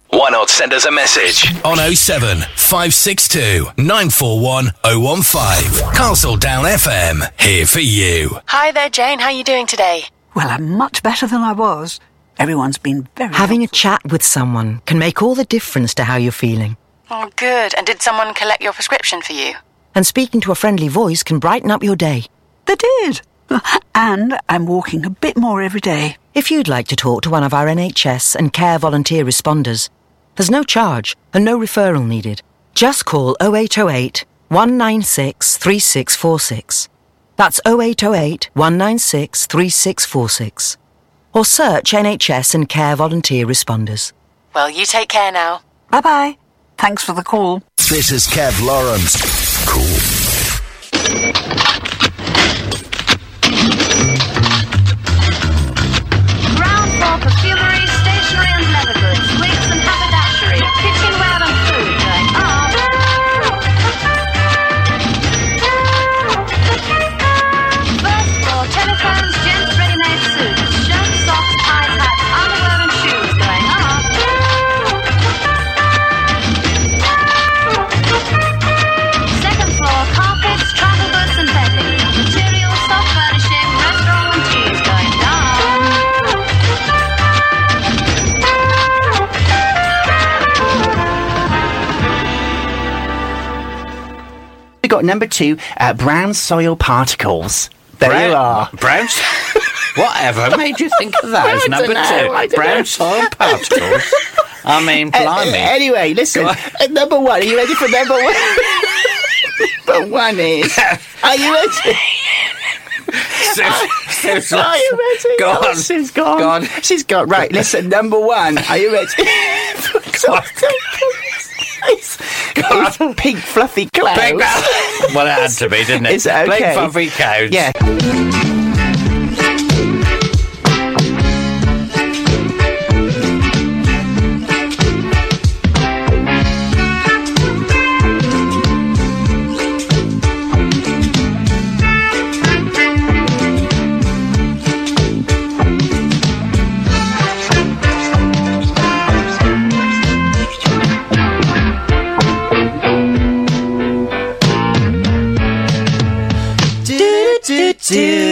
Why not send us a message on 07 562 941 015. Castledown FM, here for you. Hi there, Jane. How are you doing today? Well, I'm much better than I was. Everyone's been very. Having a chat with someone can make all the difference to how you're feeling. Oh, good. And did someone collect your prescription for you? And speaking to a friendly voice can brighten up your day. They did. And I'm walking a bit more every day. If you'd like to talk to one of our NHS and care volunteer responders, there's no charge and no referral needed. Just call 0808 196 3646. That's 0808 196 3646. Or search NHS and care volunteer responders. Well, you take care now. Bye bye. Thanks for the call. This is Kev Lawrence. Cool. We got number two, uh, brown soil particles. There Brown- you are. Brown. Whatever made you think of that as number know, two? Brown know. soil particles. I mean, Uh, blimey. anyway, listen. Uh, number one. Are you ready for number one? number one is. Are you ready? Are you ready? Go Oh, on. Gone. Go on. She's gone. Right, listen, number one. Are you ready? It's, it's pink fluffy clouds. Big well, it had to be, didn't it? Is it okay? Big fluffy cows. Yeah. Do,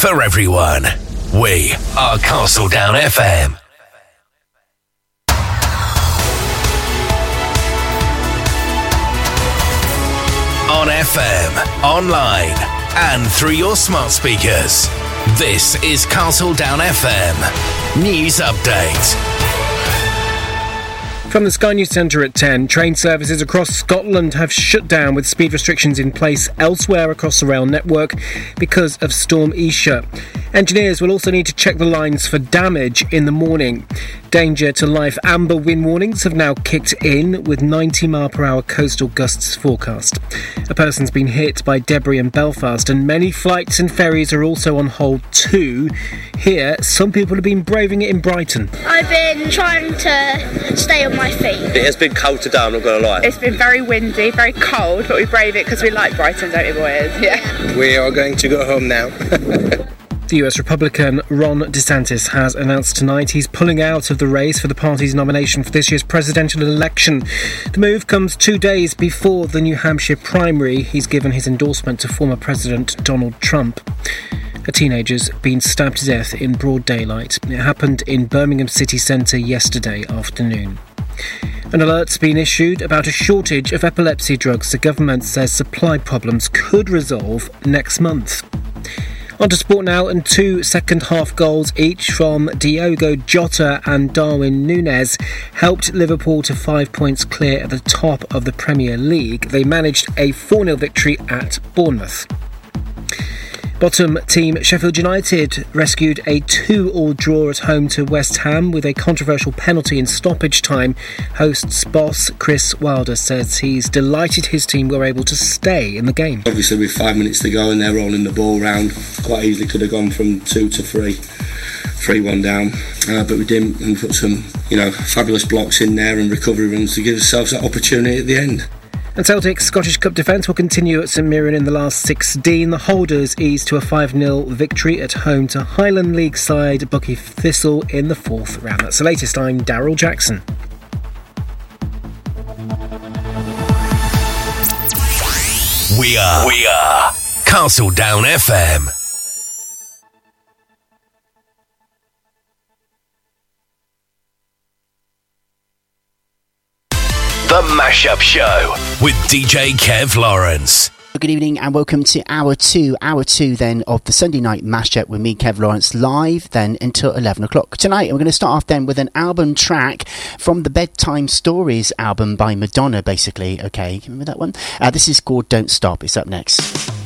for everyone. We are Castledown FM. On FM, online, and through your smart speakers. This is Castledown FM. News update. From the Sky News Centre at 10, train services across Scotland have shut down with speed restrictions in place elsewhere across the rail network because of Storm Isha. Engineers will also need to check the lines for damage in the morning. Danger to life amber wind warnings have now kicked in with 90 mile per hour coastal gusts forecast. A person's been hit by debris in Belfast, and many flights and ferries are also on hold too. Here, some people have been braving it in Brighton. I've been trying to stay on my. It has been cold today, I'm not going to lie. It's been very windy, very cold, but we brave it because we like Brighton, don't we, boys? Yeah. We are going to go home now. The US Republican Ron DeSantis has announced tonight he's pulling out of the race for the party's nomination for this year's presidential election. The move comes two days before the New Hampshire primary. He's given his endorsement to former President Donald Trump. A teenager's been stabbed to death in broad daylight. It happened in Birmingham city centre yesterday afternoon. An alert's been issued about a shortage of epilepsy drugs. The government says supply problems could resolve next month. On to sport now, and two second half goals each from Diogo Jota and Darwin Nunez helped Liverpool to five points clear at the top of the Premier League. They managed a 4 0 victory at Bournemouth. Bottom team Sheffield United rescued a 2 all draw at home to West Ham with a controversial penalty in stoppage time. Hosts boss Chris Wilder says he's delighted his team were able to stay in the game. Obviously, with five minutes to go and they're rolling the ball round, quite easily could have gone from two to three. 3 1 down, uh, but we didn't and put some, you know, fabulous blocks in there and recovery runs to give ourselves that opportunity at the end. And Celtic's Scottish Cup defence will continue at St Mirren in the last 16. The holders eased to a 5 0 victory at home to Highland League side Buckie Thistle in the fourth round. That's the latest. I'm Daryl Jackson. We are. We are. Castledown FM. The Mashup Show with DJ Kev Lawrence. Good evening and welcome to hour two, hour two then of the Sunday night mashup with me, Kev Lawrence, live then until 11 o'clock tonight. We're going to start off then with an album track from the Bedtime Stories album by Madonna, basically. Okay, remember that one? Uh, this is called Don't Stop. It's up next.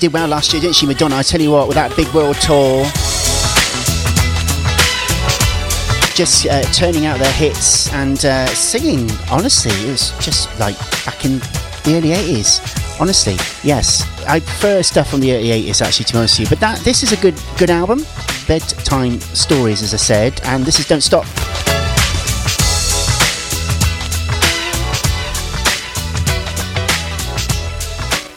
Did well last year, didn't she, Madonna? I tell you what, with that big world tour, just uh, turning out their hits and uh, singing. Honestly, it was just like back in the early 80s. Honestly, yes, I prefer stuff from the early 80s actually, to be honest with you. But that this is a good good album. Bedtime stories, as I said, and this is Don't Stop.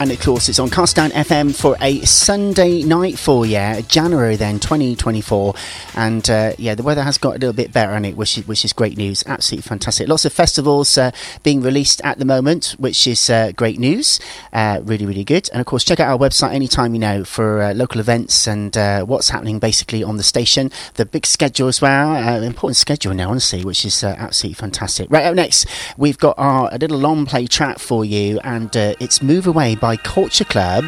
And of course, it's on Castledown FM for a Sunday night for yeah January then 2024. And uh, yeah, the weather has got a little bit better on it, which is, which is great news. Absolutely fantastic. Lots of festivals uh, being released at the moment, which is uh, great news. Uh, really, really good. And of course, check out our website anytime you know for uh, local events and uh, what's happening basically on the station. The big schedule as well, important schedule now, honestly, which is absolutely fantastic. Right up next, we've got our a little long play track for you, and it's Move Away by Culture Club.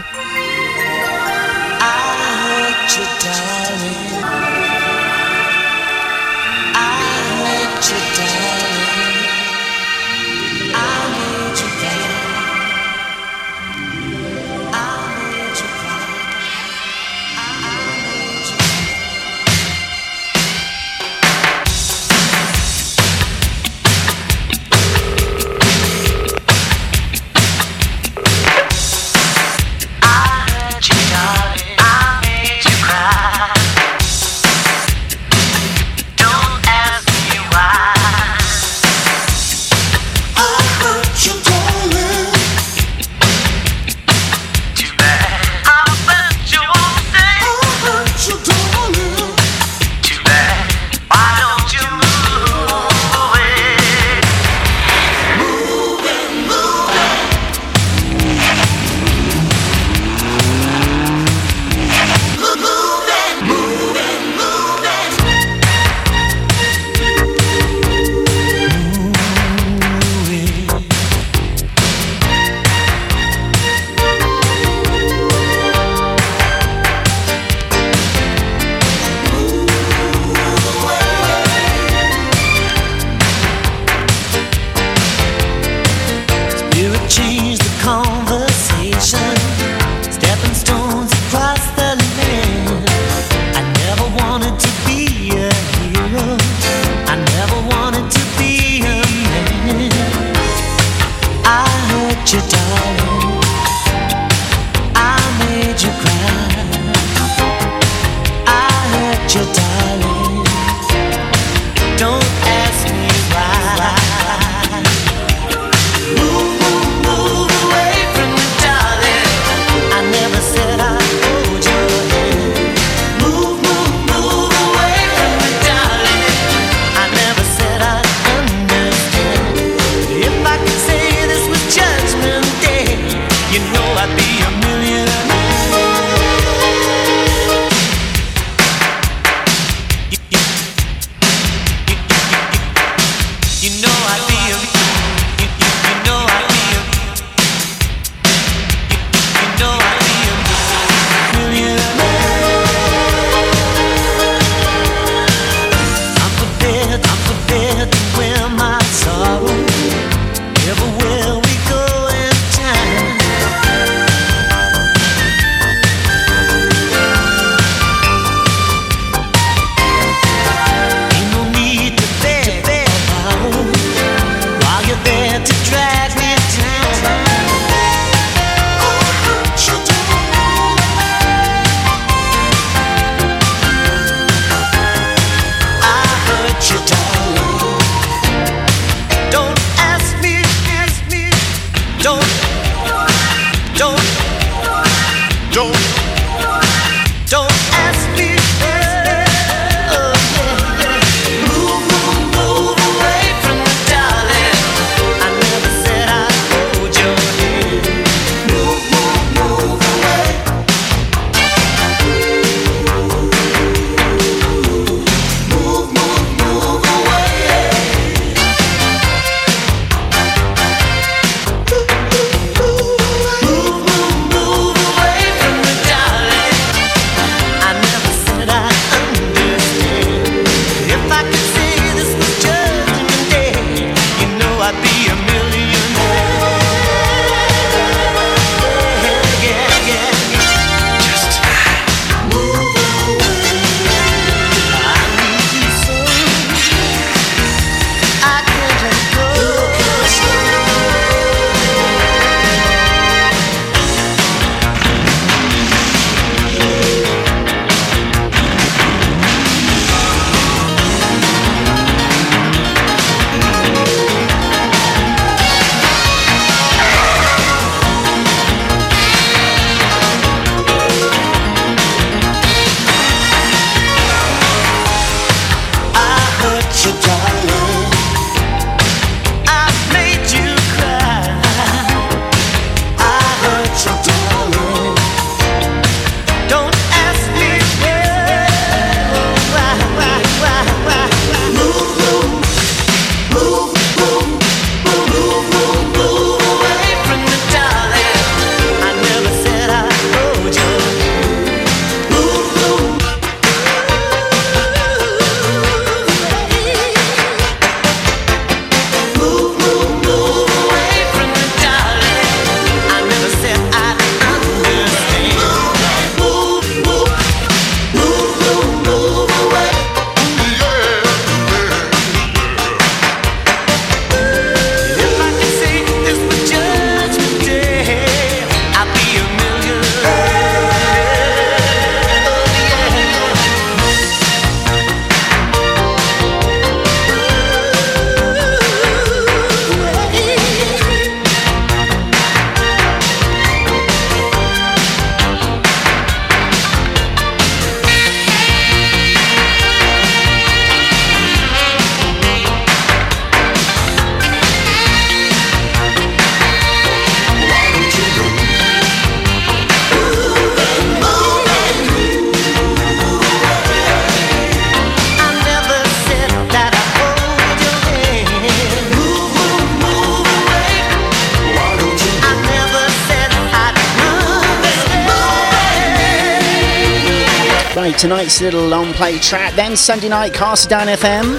Play track. Then Sunday night, Castledown FM.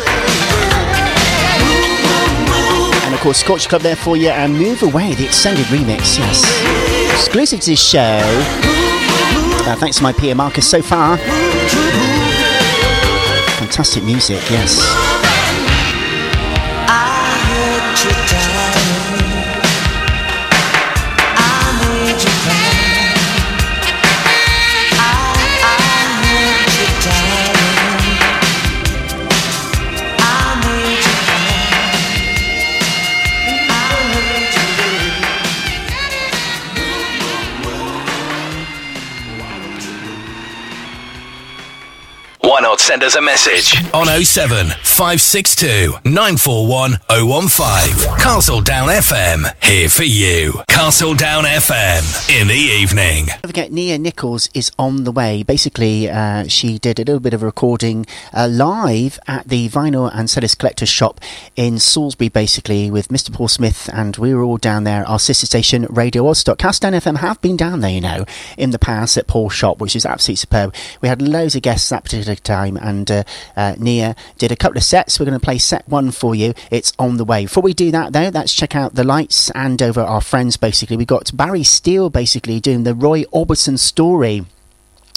And of course, Culture Club there for you. And Move Away, the extended remix. Yes. Exclusive to this show. Uh, thanks to my peer Marcus so far. Fantastic music, yes. Us a message on 07 562 941 015. Castledown FM, here for you. Castledown FM in the evening. Don't forget, Nia Nichols is on the way. Basically, uh, she did a little bit of recording uh, live at the Vinyl and Cellist Collectors shop in Salisbury, basically, with Mr. Paul Smith, and we were all down there. Our sister station, Radio Odstock. Castledown FM have been down there, you know, in the past at Paul's shop, which is absolutely superb. We had loads of guests that particular time, and uh, uh, Nia did a couple of sets. We're going to play set one for you. It's on the way. Before we do that, though, let's check out the lights and over our friends, basically. We've got Barry Steele, basically, doing the Roy Orbison story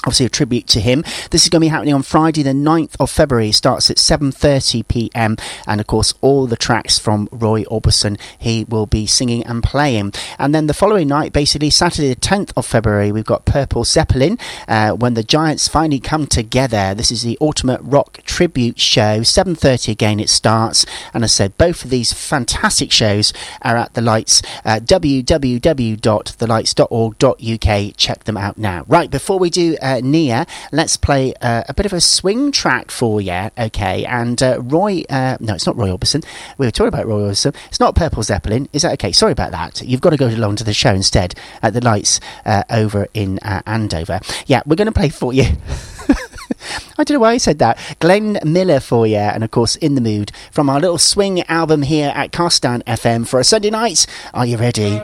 obviously a tribute to him. This is going to be happening on friday the 9th of february. It starts at 7.30pm and of course all the tracks from roy orbison he will be singing and playing. And then the following night basically saturday the 10th of february we've got purple zeppelin uh, when the giants finally come together. This is the ultimate rock tribute show. 7.30 again it starts. And as i said both of these fantastic shows are at the lights uh, www.thelights.org.uk check them out now. Right before we do uh, Nia, let's play uh, a bit of a swing track for you, okay? And uh, Roy, uh, no, it's not Roy Orbison. We were talking about Roy Orbison. It's not Purple Zeppelin. Is that okay? Sorry about that. You've got to go along to the show instead at the lights uh, over in uh, Andover. Yeah, we're going to play for you. I don't know why I said that. Glenn Miller for you, and of course, In the Mood from our little swing album here at Castledown FM for a Sunday night. Are you ready?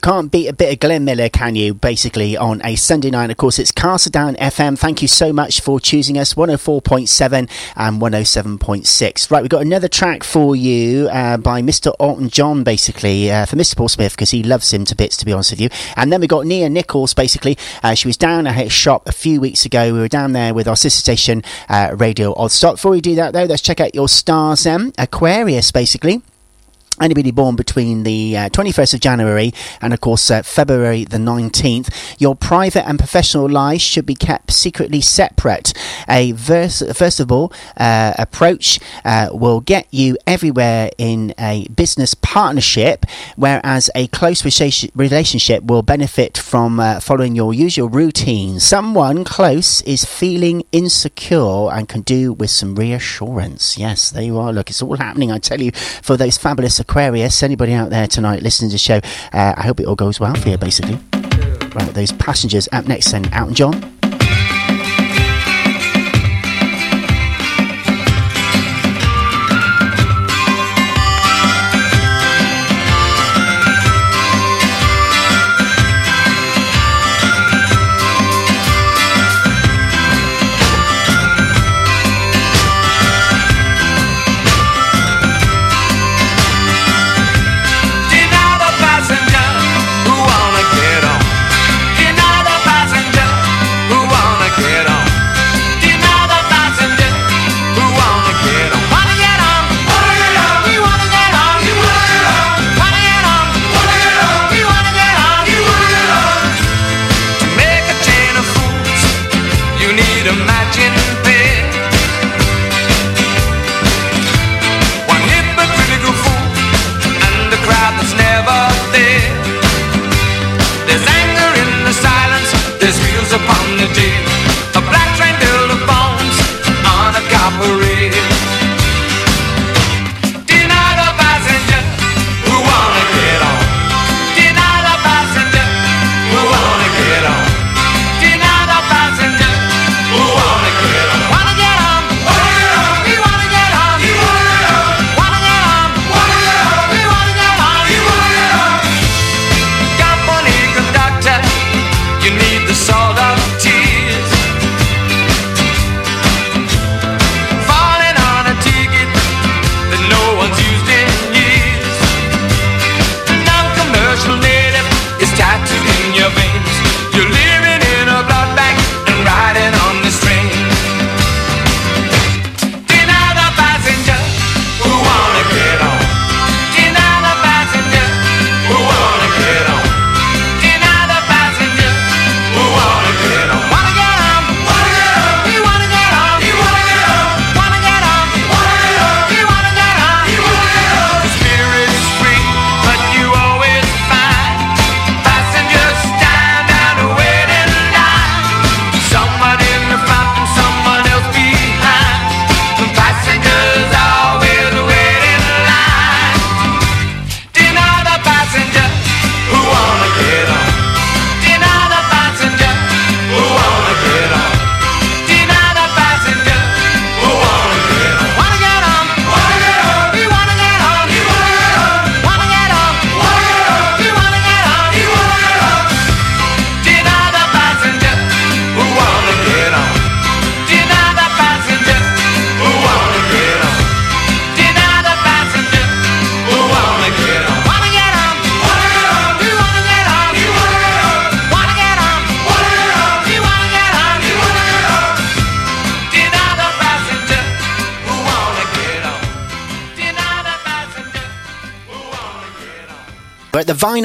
You can't beat a bit of Glenn Miller, can you? Basically, on a Sunday night. Of course, it's Castledown FM. Thank you so much for choosing us 104.7 and 107.6. Right, we've got another track for you uh, by Mr. Elton John, basically, uh, for Mr. Paul Smith, because he loves him to bits, to be honest with you. And then we got Nia Nichols, basically. Uh, she was down at her shop a few weeks ago. We were down there with our sister station, uh, Radio Odstock. Before we do that, though, let's check out your stars, um, Aquarius, basically anybody born between the uh, 21st of January and, of course, uh, February the 19th, your private and professional lives should be kept secretly separate. A verse, first of all, uh, approach uh, will get you everywhere in a business partnership, whereas a close rela- relationship will benefit from uh, following your usual routine. Someone close is feeling insecure and can do with some reassurance. Yes, there you are. Look, it's all happening, I tell you, for those fabulous Aquarius. Anybody out there tonight listening to the show, uh, I hope it all goes well for you, basically. Right, those passengers up next, then, Elton John.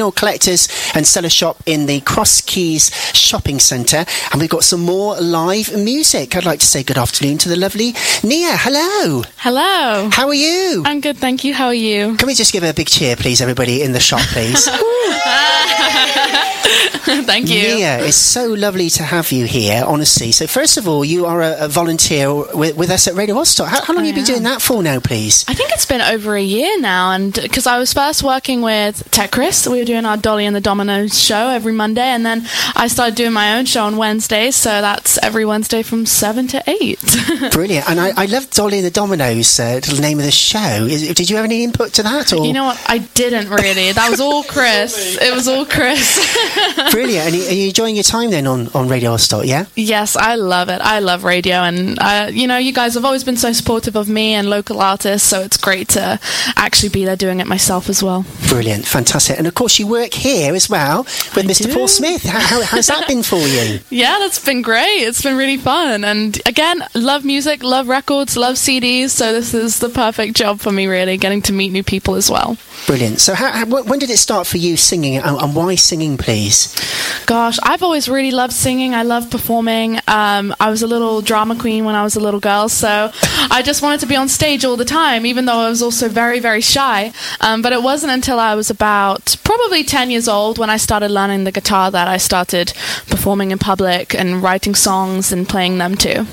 Vinyl Collectors and Seller Shop in the Cross Keys Shopping Centre, and we've got some more live music. I'd like to say good afternoon to the lovely Nia. Hello. Hello. How are you? I'm good, thank you. How are you? Can we just give her a big cheer, please, everybody in the shop, please? Thank you. Nia, it's so lovely to have you here, honestly. So, first of all, you are a, a volunteer with, with us at Radio Odstock. How, how long have you been doing that for now, please? I think it's been over a year now, and because I was first working with Tech Chris, we were doing our Dolly and the Dominoes show every Monday, and then I started doing my own show on Wednesdays, so that's every Wednesday from seven to eight. Brilliant. And I, I love Dolly and the Dominoes, uh, the name of the show. Is, did you have any input to that? Or? You know what? I didn't really. That was all Chris. It was all Chris. Brilliant. And are you enjoying your time then on, on Radio Odstock, yeah? Yes, I love it. I love radio, and uh, you know, you guys have always been so supportive of me and local artists. So it's great to actually be there doing it myself as well. Brilliant. Fantastic. And of course, you work here as well with Mr. Paul Smith. How, how, how's that been for you? Yeah, that's been great. It's been really fun, and again, love music, love records, love CDs. So this is the perfect job for me, really, getting to meet new people as well. Brilliant. So, how, how, when did it start for you singing, and, and why singing, please? Gosh, I've always really loved singing. I love performing. Um, I was a little drama queen when I was a little girl, so I just wanted to be on stage all the time, even though I was also very, very shy. Um, but it wasn't until I was about probably 10 years old when I started learning the guitar that I started performing in public and writing songs and playing them too.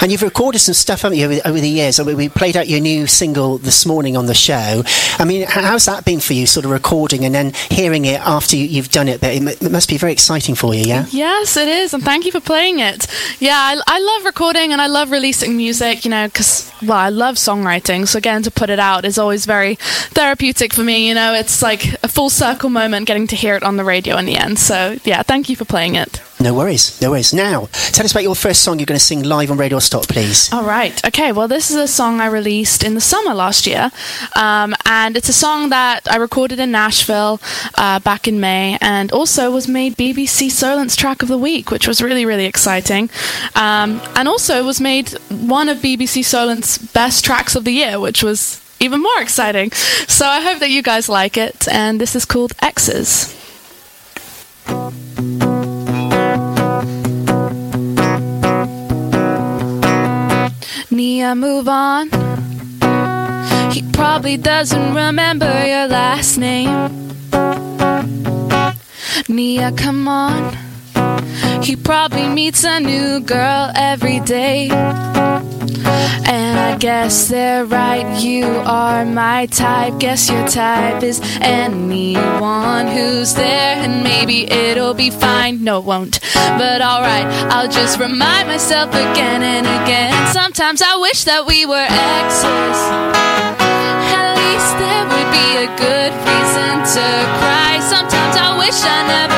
And you've recorded some stuff, haven't you, over, the years? I mean, we played out your new single this morning on the show. I mean, how's that been for you, sort of recording and then hearing it after you, you've done it? But it, must be very exciting for you, yeah? Yes, it is, and thank you for playing it. Yeah, I, I love recording and I love releasing music, you know, because, well, I love songwriting, so getting to put it out is always very therapeutic for me, you know, it's like a full circle moment getting to hear it on the radio in the end. So, yeah, thank you for playing it. No worries, no worries. Now, tell us about your first song you're going to sing live on Radio Stop, please. All right. Okay. Well, this is a song I released in the summer last year, um, and it's a song that I recorded in Nashville uh, back in May, and also was made BBC Solent's Track of the Week, which was really, really exciting, um, and also was made one of BBC Solent's best tracks of the year, which was even more exciting. So I hope that you guys like it, and this is called X's. Nia, move on. He probably doesn't remember your last name. Nia, come on. He probably meets a new girl every day. And I guess they're right, you are my type. Guess your type is anyone who's there, and maybe it'll be fine. No, it won't. But alright, I'll just remind myself again and again. Sometimes I wish that we were exes. At least there would be a good reason to cry. Sometimes I wish I never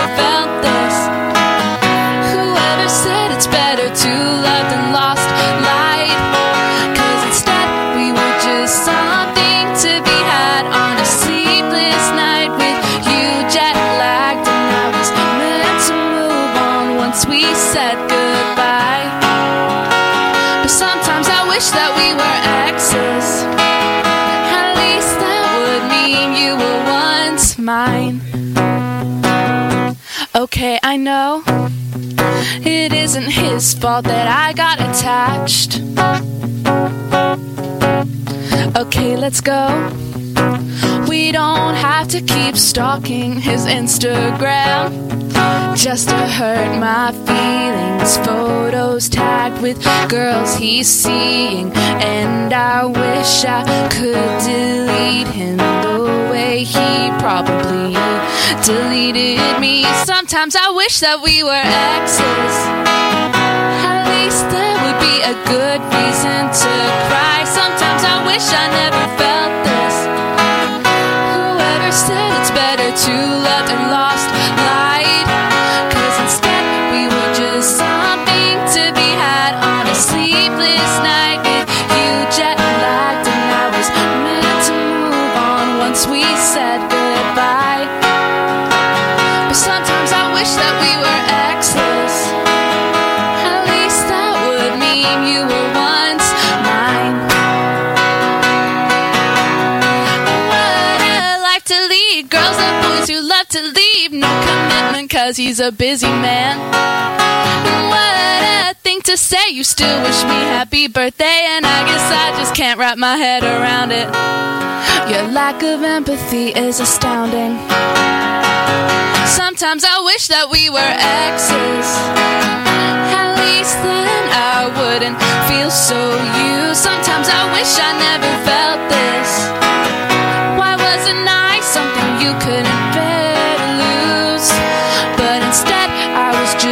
I know it isn't his fault that I got attached. Okay, let's go. We don't have to keep stalking his Instagram just to hurt my feelings. Photos tagged with girls he's seeing, and I wish I could delete him the way he probably deleted me. Sometimes I wish that we were exes. At least there would be a good reason to cry. Sometimes I wish I never felt this. Whoever said it's better to love than lost to leave. No commitment cause he's a busy man. What a thing to say you still wish me happy birthday, and I guess I just can't wrap my head around it. Your lack of empathy is astounding. Sometimes I wish that we were exes. At least then I wouldn't feel so used. Sometimes I wish I never felt this. Why wasn't I something you couldn't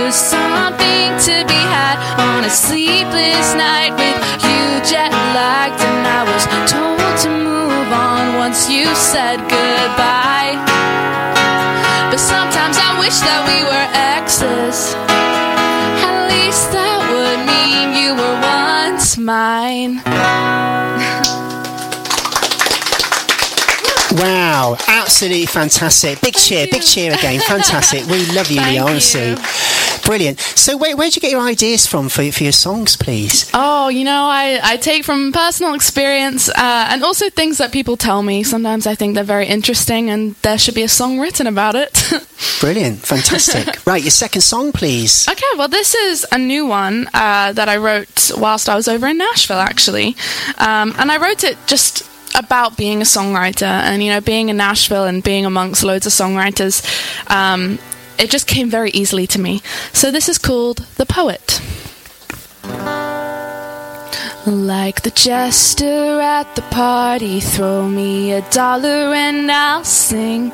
was something to be had on a sleepless night with you jet lagged, and I was told to move on once you said goodbye. But sometimes I wish that we were exes. At least that would mean you were once mine. Wow, absolutely fantastic. Big cheer, big cheer again. Fantastic. We love you, Thank Leon Sue. Brilliant. So, where, where'd you get your ideas from for, for your songs, please? Oh, you know, I, I take from personal experience uh, and also things that people tell me. Sometimes I think they're very interesting and there should be a song written about it. Brilliant, fantastic. right, your second song, please. Okay, well, this is a new one uh, that I wrote whilst I was over in Nashville, actually. Um, and I wrote it just about being a songwriter and, you know, being in Nashville and being amongst loads of songwriters. Um, it just came very easily to me. So this is called The Poet. Like the jester at the party, throw me a dollar and I'll sing.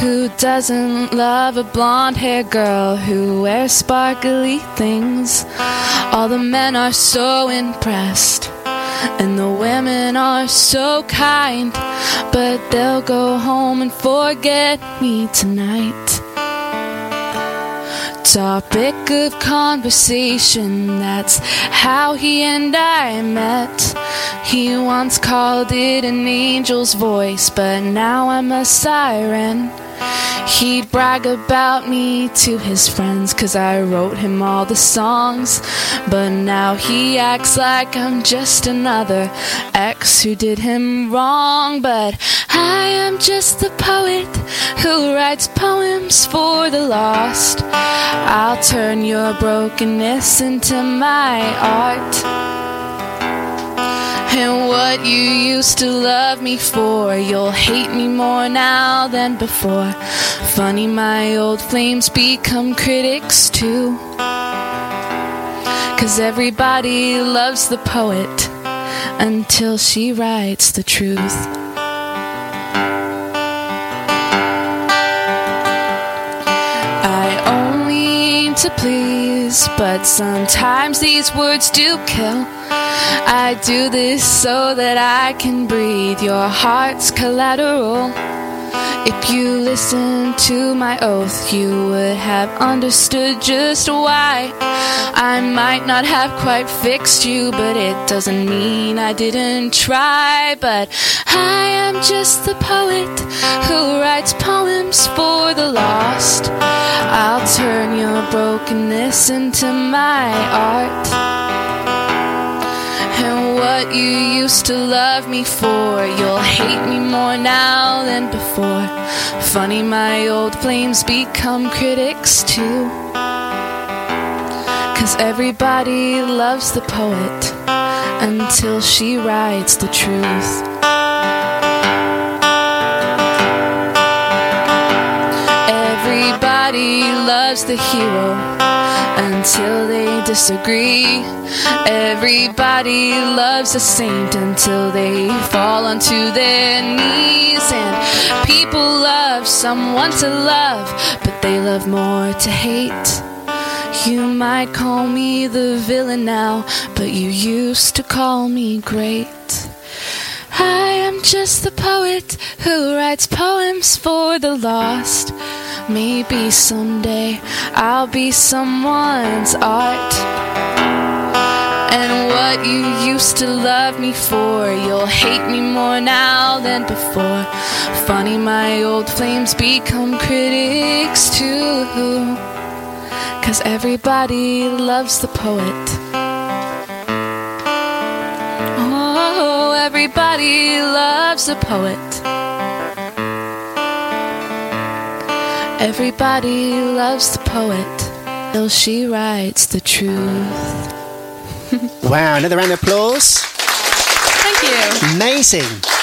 Who doesn't love a blonde haired girl who wears sparkly things? All the men are so impressed, and the women are so kind, but they'll go home and forget me tonight topic of conversation. That's how he and I met. He once called it an angel's voice, but now I'm a siren. He'd brag about me to his friends, cause I wrote him all the songs. But now he acts like I'm just another ex who did him wrong. But I am just the poet who writes poems for the lost. I'll turn your brokenness into my art. And what you used to love me for, you'll hate me more now than before. Funny, my old flames become critics too. Cause everybody loves the poet until she writes the truth. To please, but sometimes these words do kill. I do this so that I can breathe your heart's collateral. If you listened to my oath, you would have understood just why. I might not have quite fixed you, but it doesn't mean I didn't try. But I am just the poet who writes poems for the lost. I'll turn your brokenness into my art. What you used to love me for, you'll hate me more now than before. Funny, my old flames become critics too. Cause everybody loves the poet until she writes the truth. Everybody loves the hero until they disagree. Everybody loves a saint until they fall onto their knees. And people love someone to love, but they love more to hate. You might call me the villain now, but you used to call me great. I am just the poet who writes poems for the lost. Maybe someday I'll be someone's art. And what you used to love me for, you'll hate me more now than before. Funny, my old flames become critics too. Cause everybody loves the poet. Everybody loves a poet. Everybody loves the poet till she writes the truth. Wow, another round of applause. Thank you. Amazing.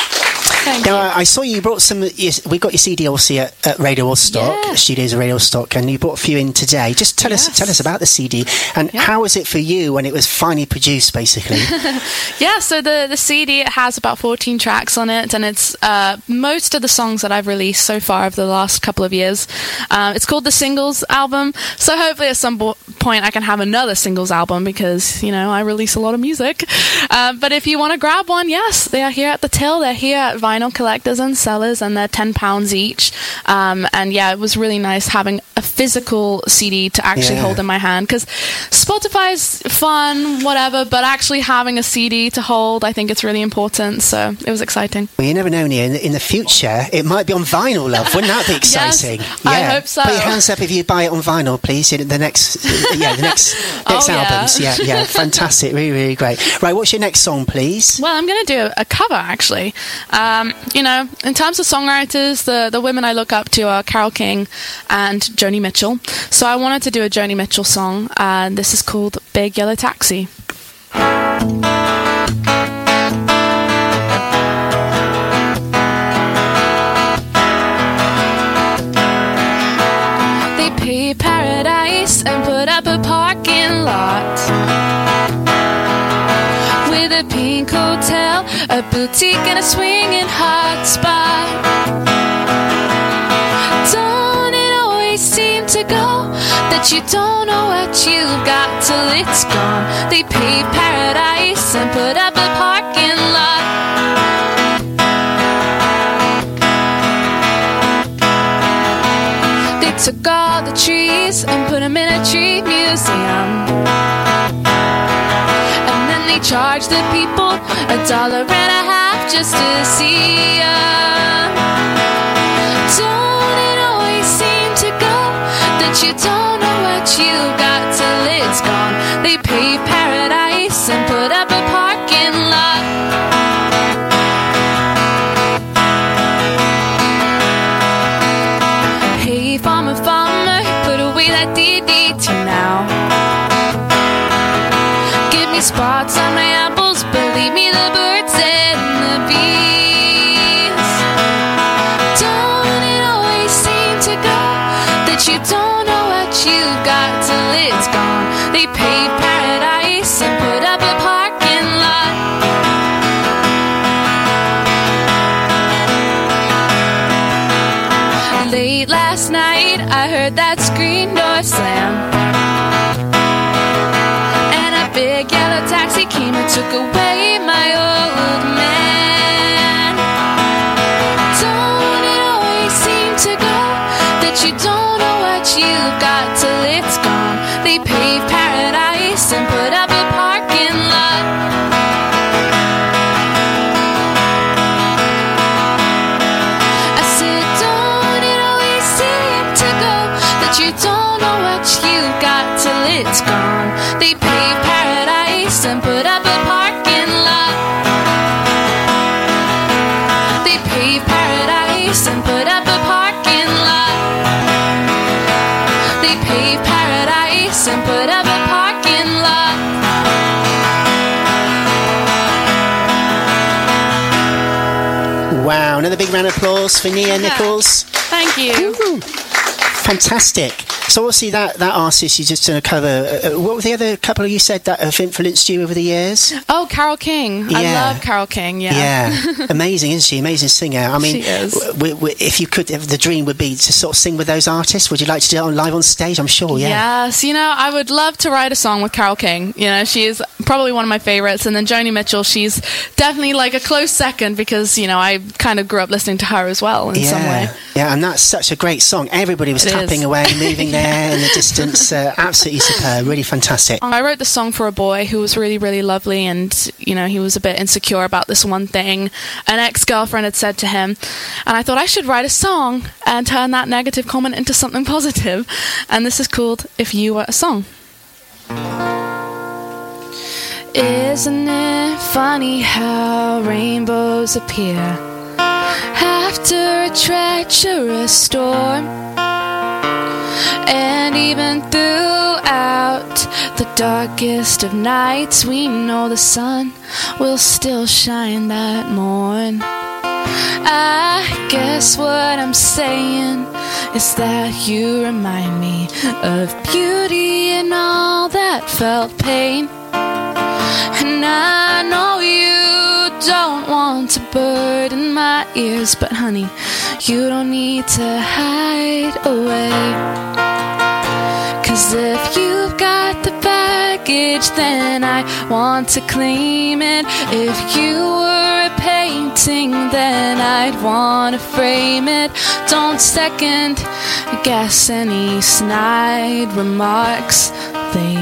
Thank now, I, I saw you brought some. Yes, we got your CD obviously at, at Radio Odstock, Studios of Radio Odstock, and you brought a few in today. Just tell us, tell us about the CD and how was it for you when it was finally produced, basically. yeah, so the, the CD it has about 14 tracks on it, and it's uh, most of the songs that I've released so far over the last couple of years. Um, it's called the Singles album, so hopefully at some bo- point I can have another singles album because, you know, I release a lot of music. Uh, but if you want to grab one, yes, they are here at the till. They're here at Vinyl Collectors and Sellers, and they're £10 each. Um, and yeah, it was really nice having a physical CD to actually Yeah. hold in my hand because Spotify's fun, whatever, but actually having a CD to hold, I think it's really important. So it was exciting. Well, you never know, Nia. In, in the future, it might be on vinyl, love. Wouldn't that be exciting? Yes, exciting? I hope so. Put your hands up if you buy it on vinyl, please. in The next, yeah, the next next Oh, albums. Yeah, yeah, fantastic, really, really great. Right, what's your next song, please? Well, I'm going to do a, a cover actually. Um, Um, you know, in terms of songwriters, the, the women I look up to are Carole King and Joni Mitchell. So I wanted to do a Joni Mitchell song, and this is called Big Yellow Taxi. Boutique, and a swinging hot spot. Don't it always seem to go that you don't know what you've got till it's gone? They paved paradise and put up a parking lot. They took all the trees and put them in a tree museum. Charged the people a dollar and a half just to see 'em. Don't it always seem to go that you don't know what you got till it's gone? They paved paradise and put up another big round of applause for Nia Nichols. Thank you. Fantastic. So obviously that, that artist you just done a cover. Uh, uh, what were the other couple of you said that have influenced you over the years? Oh, Carole King. I love Carole King. Yeah. Yeah, amazing, isn't she? Amazing singer. I mean, She is. w- w- if you could, if the dream would be to sort of sing with those artists. Would you like to do it on live on stage? I'm sure. Yeah. Yes, you know, I would love to write a song with Carole King. You know, she is probably one of my favorites. And then Joni Mitchell, she's definitely like a close second because, you know, I kind of grew up listening to her as well in yeah. some way. Yeah, and that's such a great song. Everybody was It tapping is. away, moving there in the distance. Uh, absolutely superb. Really fantastic. I wrote the song for a boy who was really, really lovely, and you know he was a bit insecure about this one thing an ex-girlfriend had said to him, and I thought I should write a song and turn that negative comment into something positive. positive, and this is called "If You Were a Song." Isn't it funny how rainbows appear after a treacherous storm? And even throughout the darkest of nights, we know the sun will still shine that morn. I guess what I'm saying is that you remind me of beauty and all that felt pain. And I know you don't to burden my ears, but honey, you don't need to hide away. Cause if you've got the baggage, then I want to claim it. If you were a painting, then I'd want to frame it. Don't second guess any snide remarks they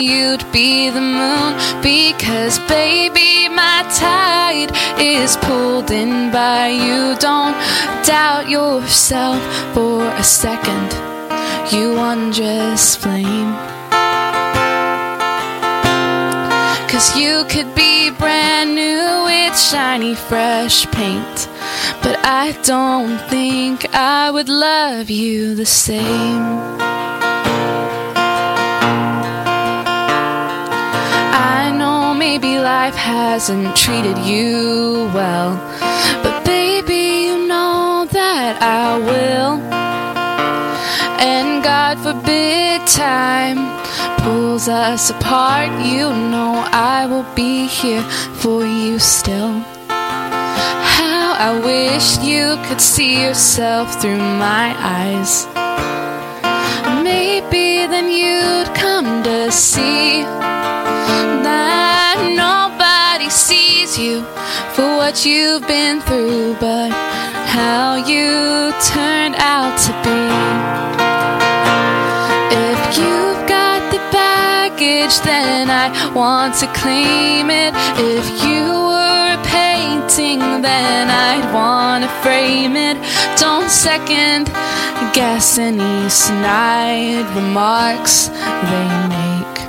you'd be the moon. Because, baby, my tide is pulled in by you. Don't doubt yourself for a second, you wondrous flame. Cause you could be brand new with shiny, fresh paint. But I don't think I would love you the same. Life hasn't treated you well, but baby, you know that I will. And God forbid time pulls us apart, you know I will be here for you still. How I wish you could see yourself through my eyes. Maybe then you'd come to see that you for what you've been through, but how you turned out to be. If you've got the baggage, then I want to claim it. If you were a painting, then I'd want to frame it. Don't second guess any snide remarks they make.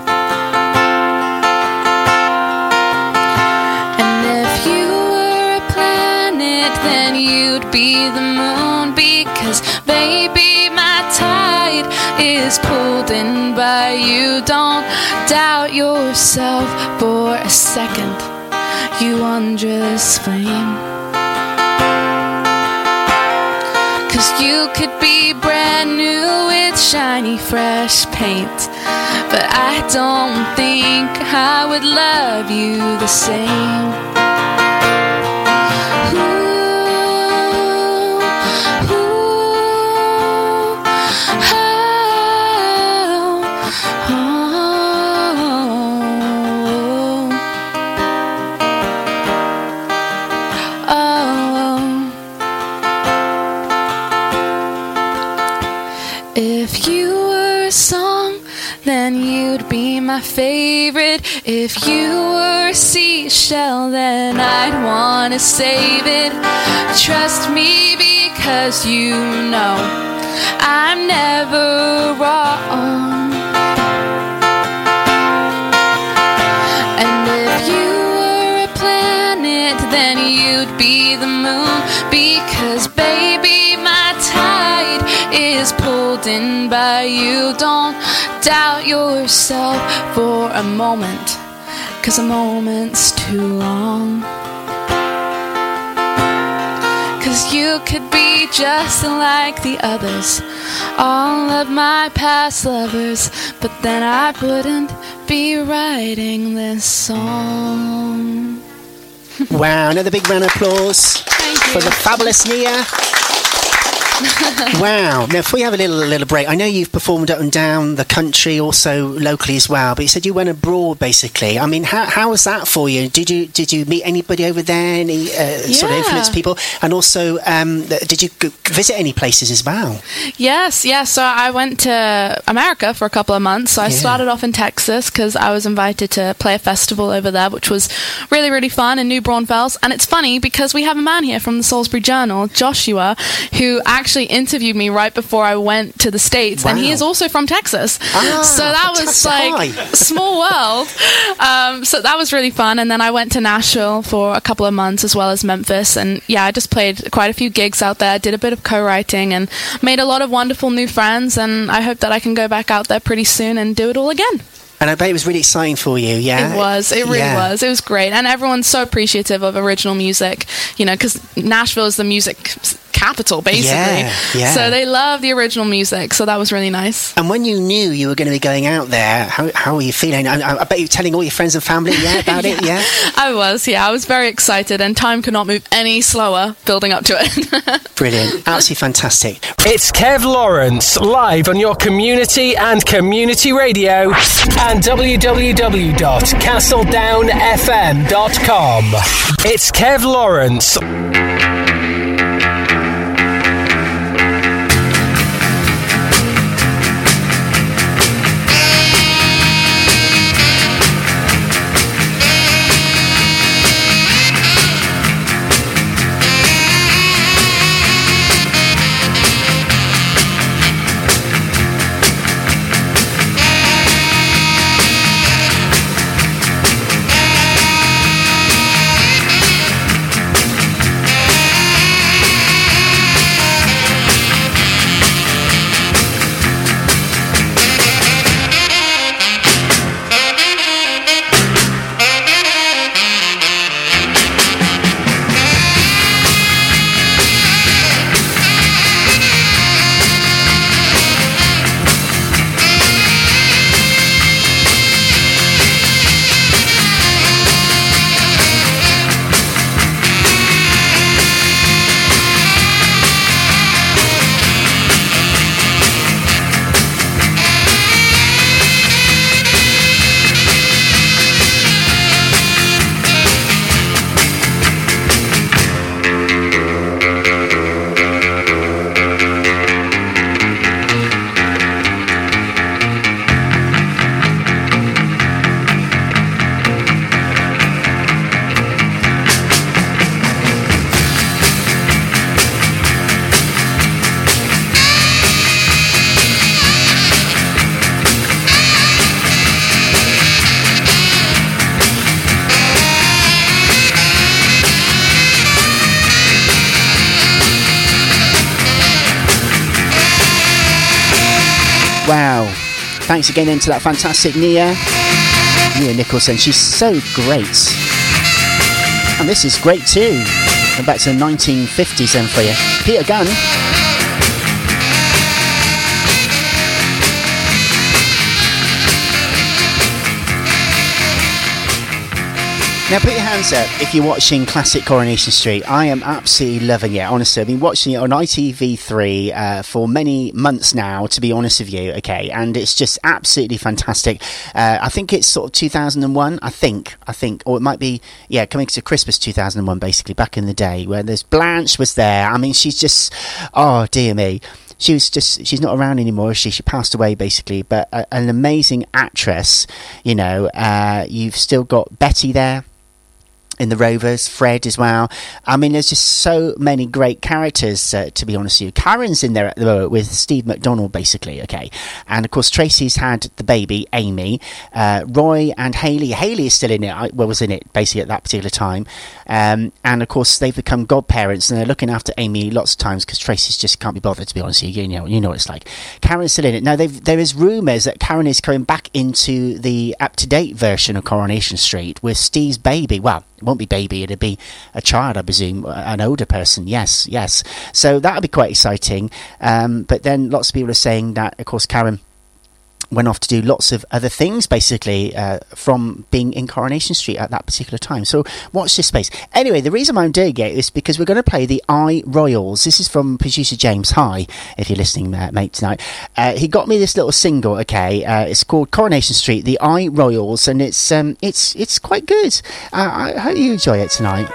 Be the moon. Because, baby, my tide is pulled in by you. Don't doubt yourself for a second, you wondrous flame. Cause you could be brand new with shiny, fresh paint. But I don't think I would love you the same. Favorite. If you were a seashell, then I'd wanna save it. Trust me because you know I'm never wrong. In by you. Don't doubt yourself for a moment, cause a moment's too long. Cause you could be just like the others, all of my past lovers, but then I wouldn't be writing this song. Wow, another big round of applause for the fabulous Nia. wow. Now, before we have a little, little break, I know you've performed up and down the country, also locally as well. But you said you went abroad, basically. I mean, how, how was that for you? Did you did you meet anybody over there? Any uh, sort of influence people? And also, um, did you g- visit any places as well? Yes, yes. So I went to America for a couple of months. So I Yeah. started off in Texas because I was invited to play a festival over there, which was really, really fun in New Braunfels. And it's funny because we have a man here from the Salisbury Journal, Joshua, who actually actually interviewed me right before I went to the States, and he is also from Texas. Ah, so that was like small world. Um, so that was really fun. And then I went to Nashville for a couple of months as well as Memphis. And yeah, I just played quite a few gigs out there, did a bit of co writing, and made a lot of wonderful new friends. And I hope that I can go back out there pretty soon and do it all again. And I bet it was really exciting for you, yeah? It was. It really Yeah. was. It was great. And everyone's so appreciative of original music, you know, because Nashville is the music capital, basically. Yeah, yeah. So they love the original music. So that was really nice. And when you knew you were going to be going out there, how, how were you feeling? I, I- I bet you were telling all your friends and family, yeah, about it, yeah? I was, yeah. I was very excited, and time could not move any slower building up to it. Brilliant. Absolutely fantastic. It's Kev Lawrence live on your community and community radio and www.castledownfm.com. It's Kev Lawrence. Thanks again then to that fantastic Nia. Nia Nicholson. She's so great. And this is great too. Going back to the 1950s then for you. Peter Gunn. Now put your hands up if you're watching classic Coronation Street. I am absolutely loving it, honestly. I've been watching it on ITV3 uh, for many months now, to be honest with you, okay? And it's just absolutely fantastic. Uh, I think it's sort of 2001, I think, I think, or it might be, yeah, coming to Christmas 2001, basically, back in the day, where there's Blanche was there. I mean, she's just, oh, dear me she was just she's not around anymore she she passed away basically but a, an amazing actress you know uh, you've still got betty there in the Rovers, Fred as well. I mean, there's just so many great characters, uh, to be honest with you. Karen's in there at the moment with Steve McDonald, basically, okay. And of course, Tracy's had the baby, Amy. Uh, Roy and Hayley. Hayley is still in it, I, well, was in it basically at that particular time. Um, and of course, they've become godparents and they're looking after Amy lots of times because Tracy's just can't be bothered, to be honest with you. You know, you know what it's like. Karen's still in it. Now, there is rumours that Karen is coming back into the up to date version of Coronation Street with Steve's baby. Well, won't be baby, it'll be a child, I presume, an older person. Yes, yes. So that'll be quite exciting. Um, but then lots of people are saying that, of course, Karen went off to do lots of other things basically uh, from being in Coronation Street at that particular time. So watch this space. Anyway, the reason I'm doing it is because we're going to play the I Royals. This is from producer James High, if you're listening, uh, mate, tonight. Uh, he got me this little single. Okay, uh, it's called Coronation Street, the I Royals, and it's um, it's it's quite good. Uh, I hope you enjoy it tonight.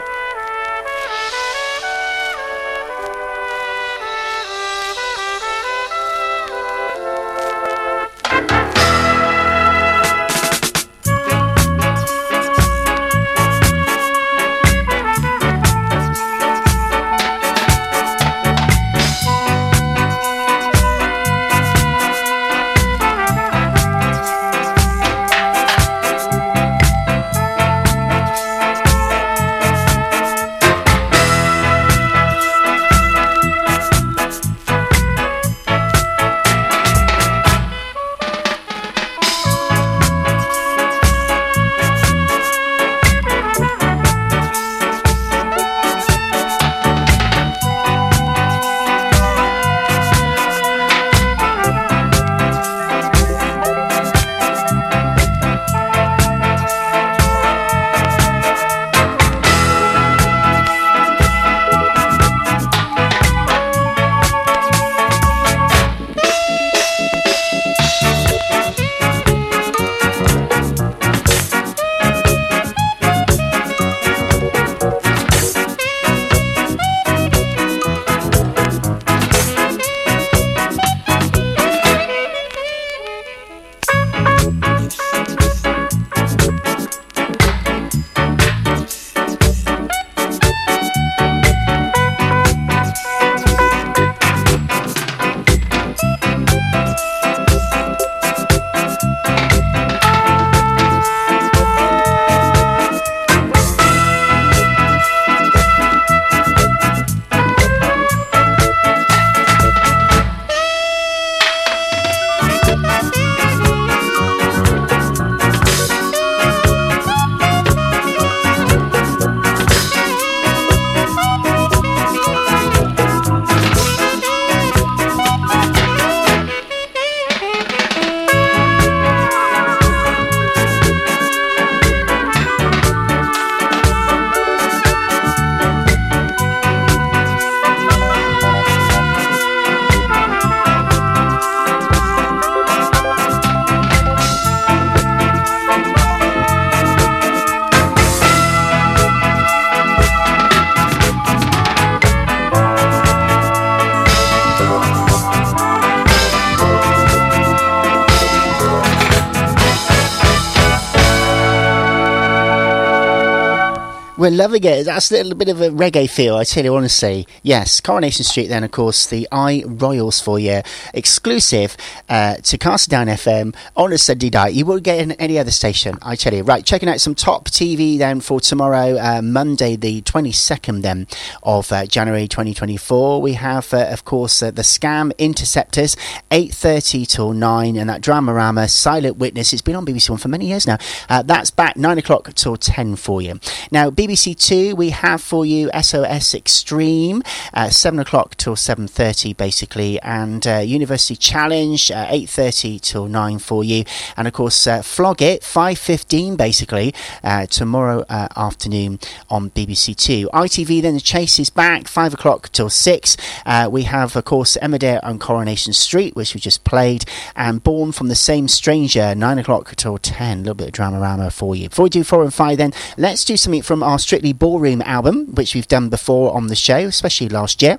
We're loving it. That's a little bit of a reggae feel, I tell you honestly. Yes, Coronation Street, then, of course, the I Royals for you, exclusive uh, to Castledown FM on a Sunday night. You won't get in any other station, I tell you. Right, checking out some top TV then for tomorrow, uh, Monday, the 22nd then of uh, January 2024. We have, uh, of course, uh, the Scam Interceptors, 8.30 till 9, and that Dramarama Silent Witness. It's been on BBC One for many years now. Uh, that's back 9 o'clock till 10 for you. Now, BBC Two, we have for you SOS Extreme, uh, seven o'clock till seven thirty, basically, and University Challenge, uh, eight thirty till nine for you, and of course uh, Flog It, five fifteen, basically, uh, tomorrow uh, afternoon on BBC Two. ITV then the Chase is back, five o'clock till six. Uh, we have, of course, Emmerdale on Coronation Street, which we just played, and Born from the Same Stranger, nine o'clock till ten. A little bit of drama rama for you. Before we do four and five, then let's do something from our Strictly Ballroom album, which we've done before on the show, especially last year.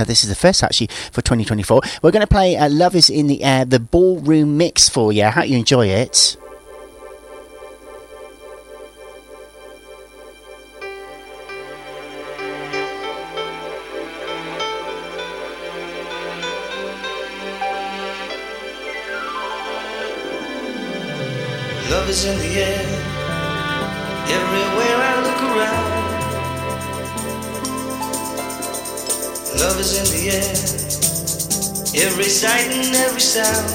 Uh, this is the first actually for 2024. We're going to play uh, Love is in the Air, the ballroom mix for you. I hope you enjoy it. Love is in the air, Love is in the air, every sight and every sound.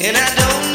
And I don't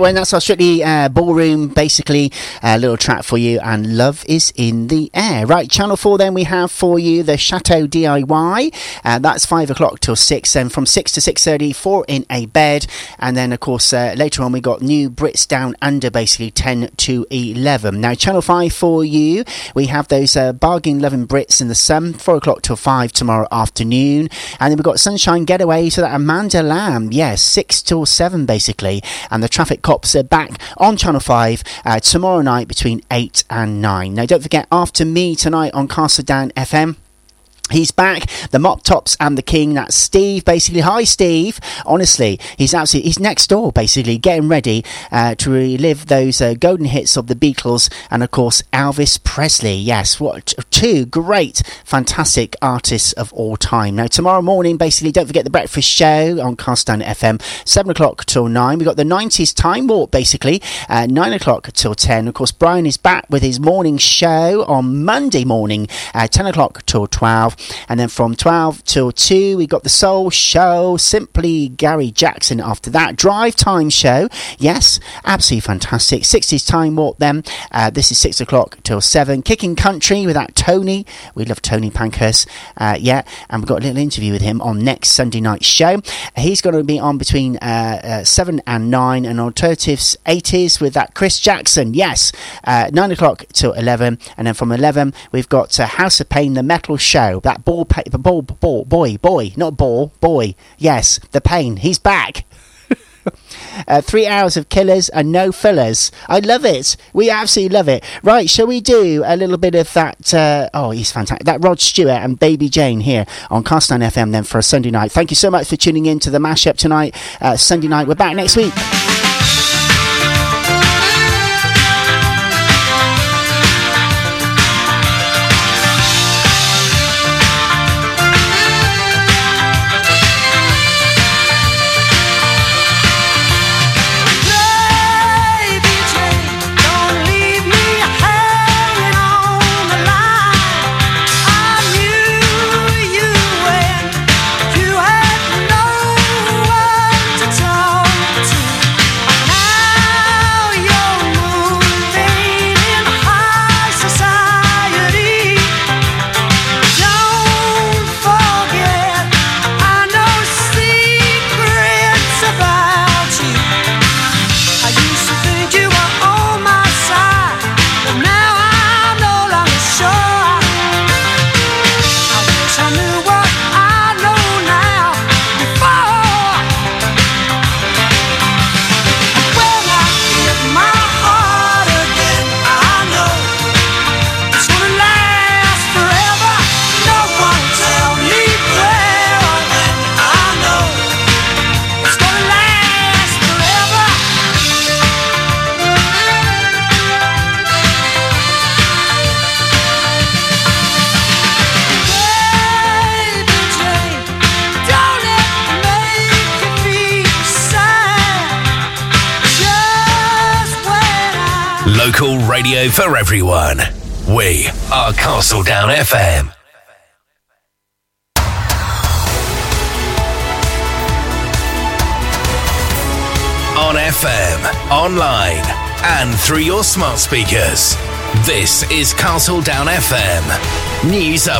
that. That's our strictly uh, ballroom, basically, a little track for you. And love is in the air. Right, Channel 4, then we have for you the Chateau DIY. Uh, that's 5 o'clock till 6. And from 6 to 6.30, 4 in a bed. And then, of course, uh, later on, we got New Brits Down Under, basically 10 to 11. Now, Channel 5 for you, we have those uh, bargain loving Brits in the sun, 4 o'clock till 5 tomorrow afternoon. And then we've got Sunshine Getaway, so that Amanda Lamb, yes, 6 till 7, basically. And the traffic cops are back on Channel 5 uh, tomorrow night between 8 and 9. Now, don't forget, after me tonight on Castledown FM. He's back, the mop tops and the king. That's Steve, basically. Hi, Steve. Honestly, he's absolutely he's next door, basically, getting ready uh, to relive those uh, golden hits of the Beatles and, of course, Elvis Presley. Yes, what two great, fantastic artists of all time. Now, tomorrow morning, basically, don't forget the breakfast show on Castledown FM, seven o'clock till nine. We've got the '90s time warp, basically, uh, nine o'clock till ten. Of course, Brian is back with his morning show on Monday morning, uh, ten o'clock till twelve. And then from 12 till 2, we got the Soul Show, Simply Gary Jackson after that. Drive Time Show, yes, absolutely fantastic. 60s Time Warp then. Uh, this is 6 o'clock till 7. Kicking Country with that Tony. We love Tony Pankhurst, uh, yeah. And we've got a little interview with him on next Sunday night show. He's going to be on between uh, uh 7 and 9. And Alternatives 80s with that Chris Jackson, yes. Uh, 9 o'clock till 11. And then from 11, we've got uh, House of Pain, the Metal Show that ball, pa- ball, ball, boy, boy, not ball, boy. Yes, the pain. He's back. Uh, three hours of killers and no fillers. I love it. We absolutely love it. Right, shall we do a little bit of that? Uh, oh, he's fantastic. That Rod Stewart and Baby Jane here on Castledown FM then for a Sunday night. Thank you so much for tuning in to the mashup tonight. Uh, Sunday night. We're back next week. Local radio for everyone. We are Castledown FM. On FM, online, and through your smart speakers. This is Castledown FM. News up.